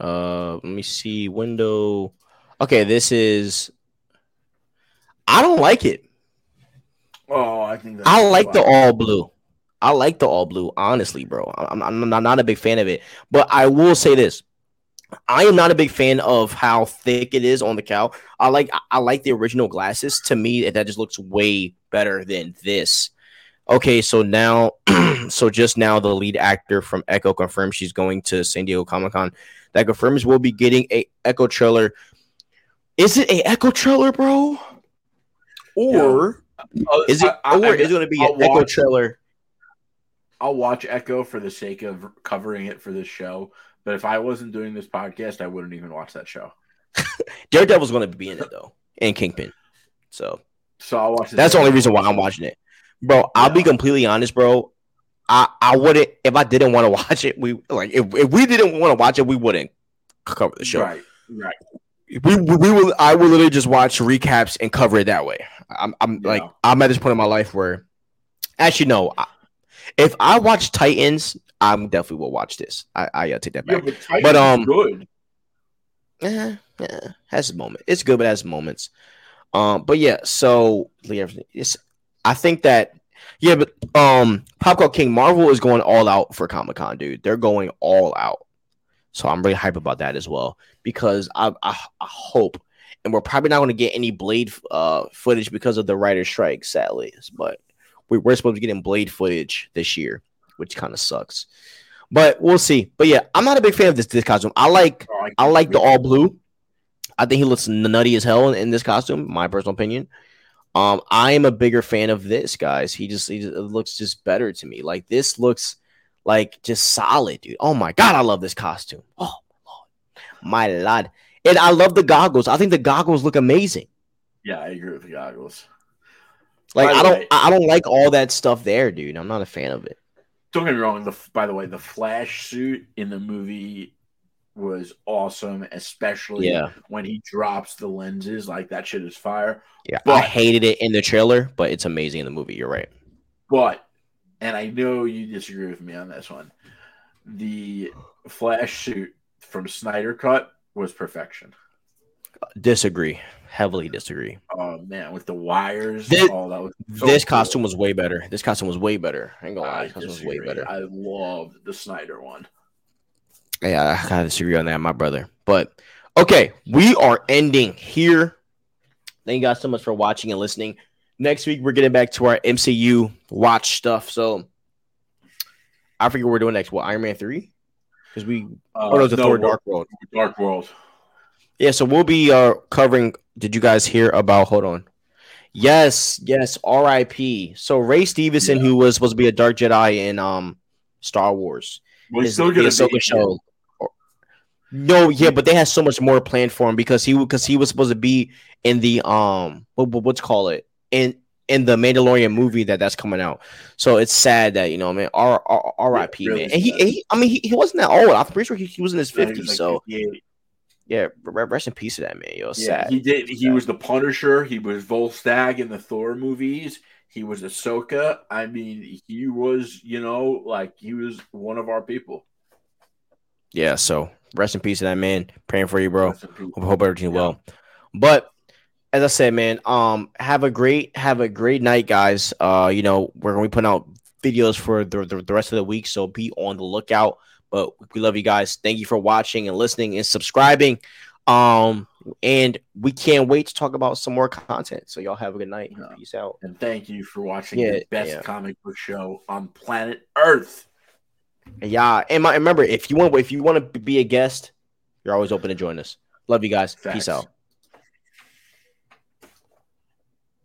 [SPEAKER 2] Uh, let me see. Window. Okay, this is. I don't like it.
[SPEAKER 1] Oh, I think that's
[SPEAKER 2] I like the all blue. I like the all blue, honestly, bro. I'm, I'm, I'm not a big fan of it, but I will say this: I am not a big fan of how thick it is on the cow. I like I like the original glasses. To me, that just looks way better than this. Okay, so now, so just now, the lead actor from Echo confirmed she's going to San Diego Comic Con. That confirms we'll be getting a Echo trailer. Is it a Echo trailer, bro? Or
[SPEAKER 1] Oh,
[SPEAKER 2] is it?
[SPEAKER 1] I,
[SPEAKER 2] or
[SPEAKER 1] I,
[SPEAKER 2] is it going to be
[SPEAKER 1] I'll
[SPEAKER 2] an Echo
[SPEAKER 1] watch-
[SPEAKER 2] trailer?
[SPEAKER 1] I'll watch Echo for the sake of covering it for this show. But if I wasn't doing this podcast, I wouldn't even watch that show.
[SPEAKER 2] Daredevil's going to be in it though, and Kingpin. So
[SPEAKER 1] So I'll watch.
[SPEAKER 2] that's the only reason why I'm watching it, bro. I'll be completely honest, bro. I I wouldn't if I didn't want to watch it. We like if, if we didn't want to watch it, we wouldn't cover the show.
[SPEAKER 1] Right, right.
[SPEAKER 2] We we, we will. I will literally just watch recaps and cover it that way. I'm I'm
[SPEAKER 1] Yeah.
[SPEAKER 2] like I'm at this point in my life where, actually no, I, if I watch Titans, I'm definitely will watch this. I I uh, take that
[SPEAKER 1] Yeah,
[SPEAKER 2] back.
[SPEAKER 1] but,
[SPEAKER 2] But, um,
[SPEAKER 1] good.
[SPEAKER 2] Eh, eh, has moment. It's good, but has moments. Um, but yeah, so yeah, it's I think that yeah, but um Popcorn King Marvel is going all out for Comic Con, dude. They're going all out. So I'm really hype about that as well because I I, I hope, and we're probably not going to get any Blade uh footage because of the writer strike, sadly. But we, we're supposed to be getting Blade footage this year, which kind of sucks. But we'll see. But yeah, I'm not a big fan of this this costume. I like
[SPEAKER 1] Oh,
[SPEAKER 2] I like the all blue. I think he looks nutty as hell in, in this costume. My personal opinion. Um, I am a bigger fan of this, guys. He just he just, it looks just better to me. Like this looks like just solid, dude. Oh my god, I love this costume. Oh my lord, my lord, and I love the goggles. I think the goggles look amazing.
[SPEAKER 1] Yeah, I agree with the goggles.
[SPEAKER 2] Like
[SPEAKER 1] By
[SPEAKER 2] I don't
[SPEAKER 1] way-
[SPEAKER 2] I don't like all that stuff there, dude. I'm not a fan of it.
[SPEAKER 1] Don't get me wrong. The by the way, the Flash suit in the movie was awesome, especially
[SPEAKER 2] Yeah,
[SPEAKER 1] when he drops the lenses. Like that shit is fire.
[SPEAKER 2] yeah. I hated it in the trailer, but it's amazing in the movie. You're right.
[SPEAKER 1] But, and I know you disagree with me on this one, the Flash suit from Snyder Cut was perfection.
[SPEAKER 2] Disagree. Heavily disagree.
[SPEAKER 1] Oh man, with the wires,
[SPEAKER 2] Thi-
[SPEAKER 1] all that was so
[SPEAKER 2] this
[SPEAKER 1] cool.
[SPEAKER 2] costume was way better. This costume was way better. I ain't gonna lie. This costume was way better.
[SPEAKER 1] I loved the Snyder one.
[SPEAKER 2] Yeah, I kind of disagree on that, my brother. But okay, we are ending here. Thank you guys so much for watching and listening. Next week we're getting back to our MCU watch stuff. So I forget what we're doing next. What Iron Man three? Because we
[SPEAKER 1] Uh,
[SPEAKER 2] oh no, the
[SPEAKER 1] no,
[SPEAKER 2] Thor Dark World.
[SPEAKER 1] Dark World.
[SPEAKER 2] Yeah, so we'll be uh covering. Did you guys hear about? Hold on. Yes, yes. R.I.P. So Ray Stevenson,
[SPEAKER 1] Yeah.
[SPEAKER 2] who was supposed to be a Dark Jedi in um Star Wars,
[SPEAKER 1] Well, he's
[SPEAKER 2] is
[SPEAKER 1] still
[SPEAKER 2] the
[SPEAKER 1] gonna
[SPEAKER 2] Ahsoka
[SPEAKER 1] be
[SPEAKER 2] show. No, yeah, but they had so much more planned for him because he because he was supposed to be in the um what, what what's call it in in the Mandalorian movie that that's coming out. So it's sad that you know, man. R R R.I.P.
[SPEAKER 1] Really
[SPEAKER 2] man. And he,
[SPEAKER 1] sad.
[SPEAKER 2] he, I mean, he, he wasn't that old. I'm pretty sure he, he was in his fifties. so
[SPEAKER 1] 58.
[SPEAKER 2] yeah, rest in peace to that man. Yo,
[SPEAKER 1] Yeah,
[SPEAKER 2] sad.
[SPEAKER 1] he did. He was the Punisher. He was Volstagg in the Thor movies. He was Ahsoka. I mean, he was, you know, like he was one of our people.
[SPEAKER 2] yeah. So rest in peace to that man. Praying for you, bro.
[SPEAKER 1] Rest in peace.
[SPEAKER 2] Hope, hope everything
[SPEAKER 1] Yeah.
[SPEAKER 2] well. But as I said, man, um, have a great have a great night, guys. Uh, you know, we're gonna be putting out videos for the, the, the rest of the week, so be on the lookout. But we love you guys. Thank you for watching and listening and subscribing. Um, and we can't wait to talk about some more content. So y'all have a good night.
[SPEAKER 1] Yeah.
[SPEAKER 2] Peace out.
[SPEAKER 1] And thank you for watching
[SPEAKER 2] Yeah,
[SPEAKER 1] the best
[SPEAKER 2] yeah.
[SPEAKER 1] comic book show on planet Earth.
[SPEAKER 2] Yeah, and my, remember if you want if you want to be a guest, you're always open to join us. Love you guys. Peace out.